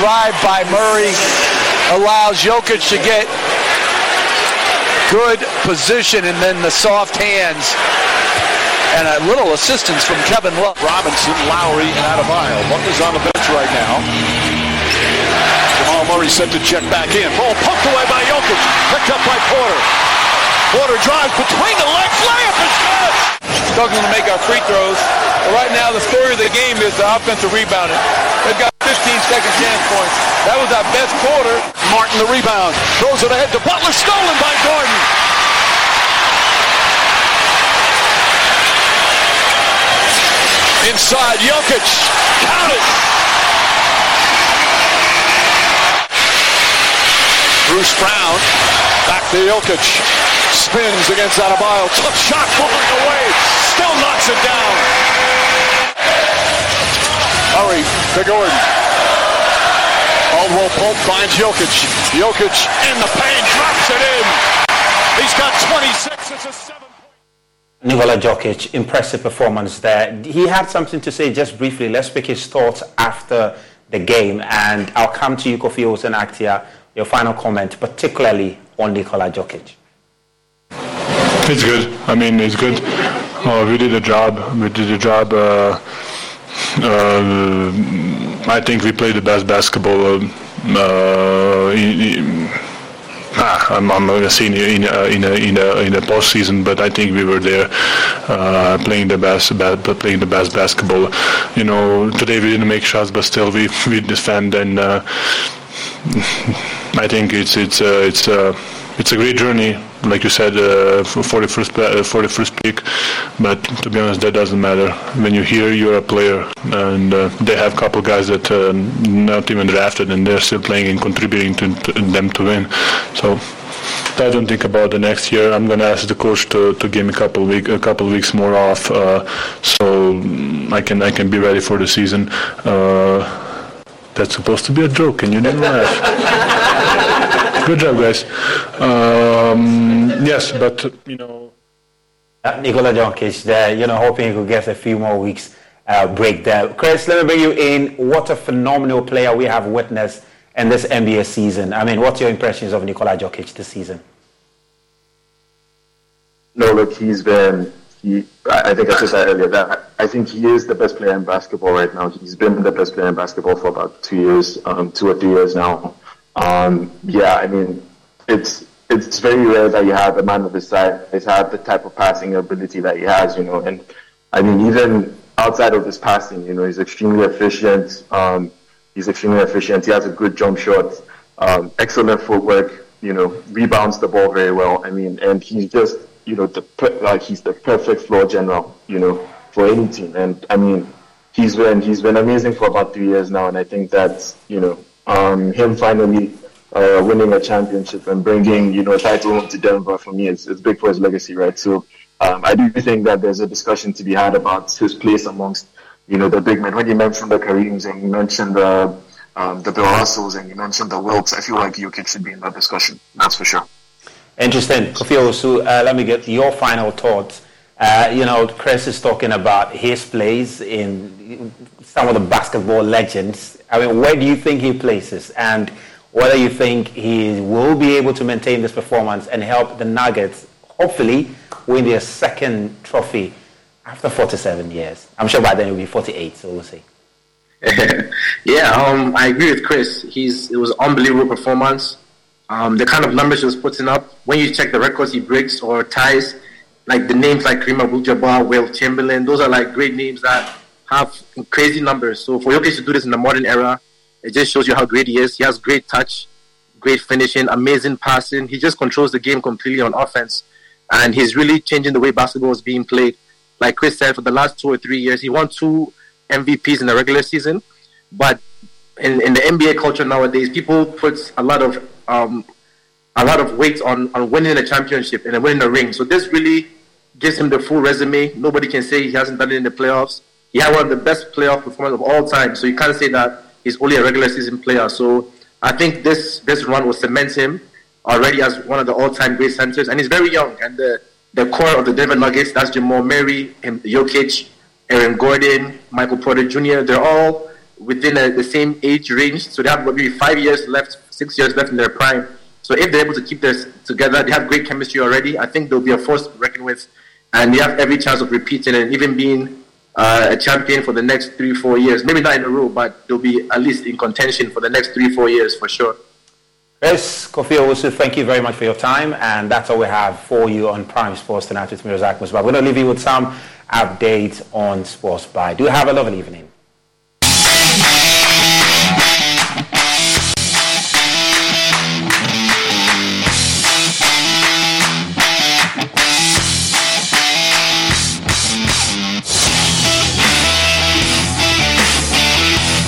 Drive by Murray allows Jokic to get good position and then the soft hands and a little assistance from Kevin Love. Robinson, Lowry, and Adebayo. Butler's on the bench right now. Jamal Murray set to check back in. Ball poked away by Jokic. Picked up by Porter. Porter drives between the legs. Layup is good. Struggling to make our free throws. But right now, the story of the game is the offensive rebounding. They've got 15 second chance points. That was our best quarter. Martin the rebound. Throws it ahead to Butler. Stolen by Gordon. Inside, Jokic. Count it. Bruce Brown. Back to Jokic. Spins against Adebayo. Tough shot falling away. Still knocks it down. Hurry to Gordon. Caldwell Pope finds Jokic. Jokic in the paint. Drops it in. He's got 26. It's a seven. Nikola Jokic, impressive performance there. He had something to say just briefly. Let's pick his thoughts after the game. And I'll come to you, Kofi Olsen Actia, your final comment, particularly on Nikola Jokic. It's good. I mean, it's good. Uh, we did a job. We did a job. Uh, uh, I think we played the best basketball. Uh, in, in, ah, I'm, I'm not gonna say in in a, in a, in a, in a postseason, but I think we were there uh, playing the best, playing the best basketball. You know, today we didn't make shots, but still we we defend, and uh, I think it's it's uh, it's uh, it's a great journey, like you said, uh, for the first uh, for the first pick. But to be honest, that doesn't matter. When you hear you're a player, and uh, they have a couple guys that uh, not even drafted, and they're still playing and contributing to, to them to win. So. I don't think about the next year. I'm gonna ask the coach to, to give me a couple week a couple weeks more off, uh, so I can I can be ready for the season. Uh, that's supposed to be a joke, and you didn't laugh. Good job, guys. Um, yes, but you know. Uh, Nikola Jokic there, you know, hoping he could get a few more weeks uh, break there. Chris, let me bring you in. What a phenomenal player we have witnessed in this NBA season. I mean, what's your impressions of Nikola Jokic this season? No, look, he's been. He, I think I said that earlier. That I think he is the best player in basketball right now. He's been the best player in basketball for about two years, um, two or three years now. Um, yeah, I mean, it's it's very rare that you have a man of his size have the type of passing ability that he has, you know. And I mean, even outside of his passing, you know, he's extremely efficient. Um, he's extremely efficient. He has a good jump shot, um, excellent footwork. You know, rebounds the ball very well. I mean, and he's just, you know, the like he's the perfect floor general. You know, for any team. And I mean, he's been he's been amazing for about three years now. And I think that you know, um, him finally uh, winning a championship and bringing you know a title home to Denver for me is it's big for his legacy, right? So um, I do think that there's a discussion to be had about his place amongst you know the big men. When you mentioned the Kareems and you mentioned the um, the Bill Russells and you mentioned the Wilts, I feel like Jokic should be in that discussion. That's for sure. Interesting, Kofi Owusu. Uh, let me get your final thoughts. Uh, you know, Chris is talking about his place in some of the basketball legends. I mean, where do you think he places? And whether you think he will be able to maintain this performance and help the Nuggets hopefully win their second trophy after 47 years. I'm sure by then it will be 48, so we'll see. yeah, um, I agree with Chris. He's it was an unbelievable performance. Um, the kind of numbers he was putting up, when you check the records he breaks or ties, like the names like Kareem Abdul-Jabbar, Wilt Chamberlain, those are like great names that have crazy numbers. So for Jokic to do this in the modern era, it just shows you how great he is. He has great touch, great finishing, amazing passing. He just controls the game completely on offense, and he's really changing the way basketball is being played. Like Chris said, for the last two or three years, he won two MVPs in the regular season, but in, in the NBA culture nowadays, people put a lot of um, a lot of weight on, on winning a championship and winning a ring. So this really gives him the full resume. Nobody can say he hasn't done it in the playoffs. He had one of the best playoff performances of all time. So you can't say that he's only a regular season player. So I think this this run will cement him already as one of the all time great centers. And he's very young. And the, the core of the Denver Nuggets, that's Jamal Murray, Jokic, Aaron Gordon, Michael Porter Jr., they're all within a, the same age range. So they have maybe five years left, six years left in their prime. So if they're able to keep this together, they have great chemistry already. I think they'll be a force to reckon with. And they have every chance of repeating and even being uh, a champion for the next three, four years. Maybe not in a row, but they'll be at least in contention for the next three, four years for sure. Yes, Kofi Owusu, thank you very much for your time. And that's all we have for you on Prime Sports tonight with me, Razak Musbah. We're going to leave you with some updates on Sports By. Do have a lovely evening.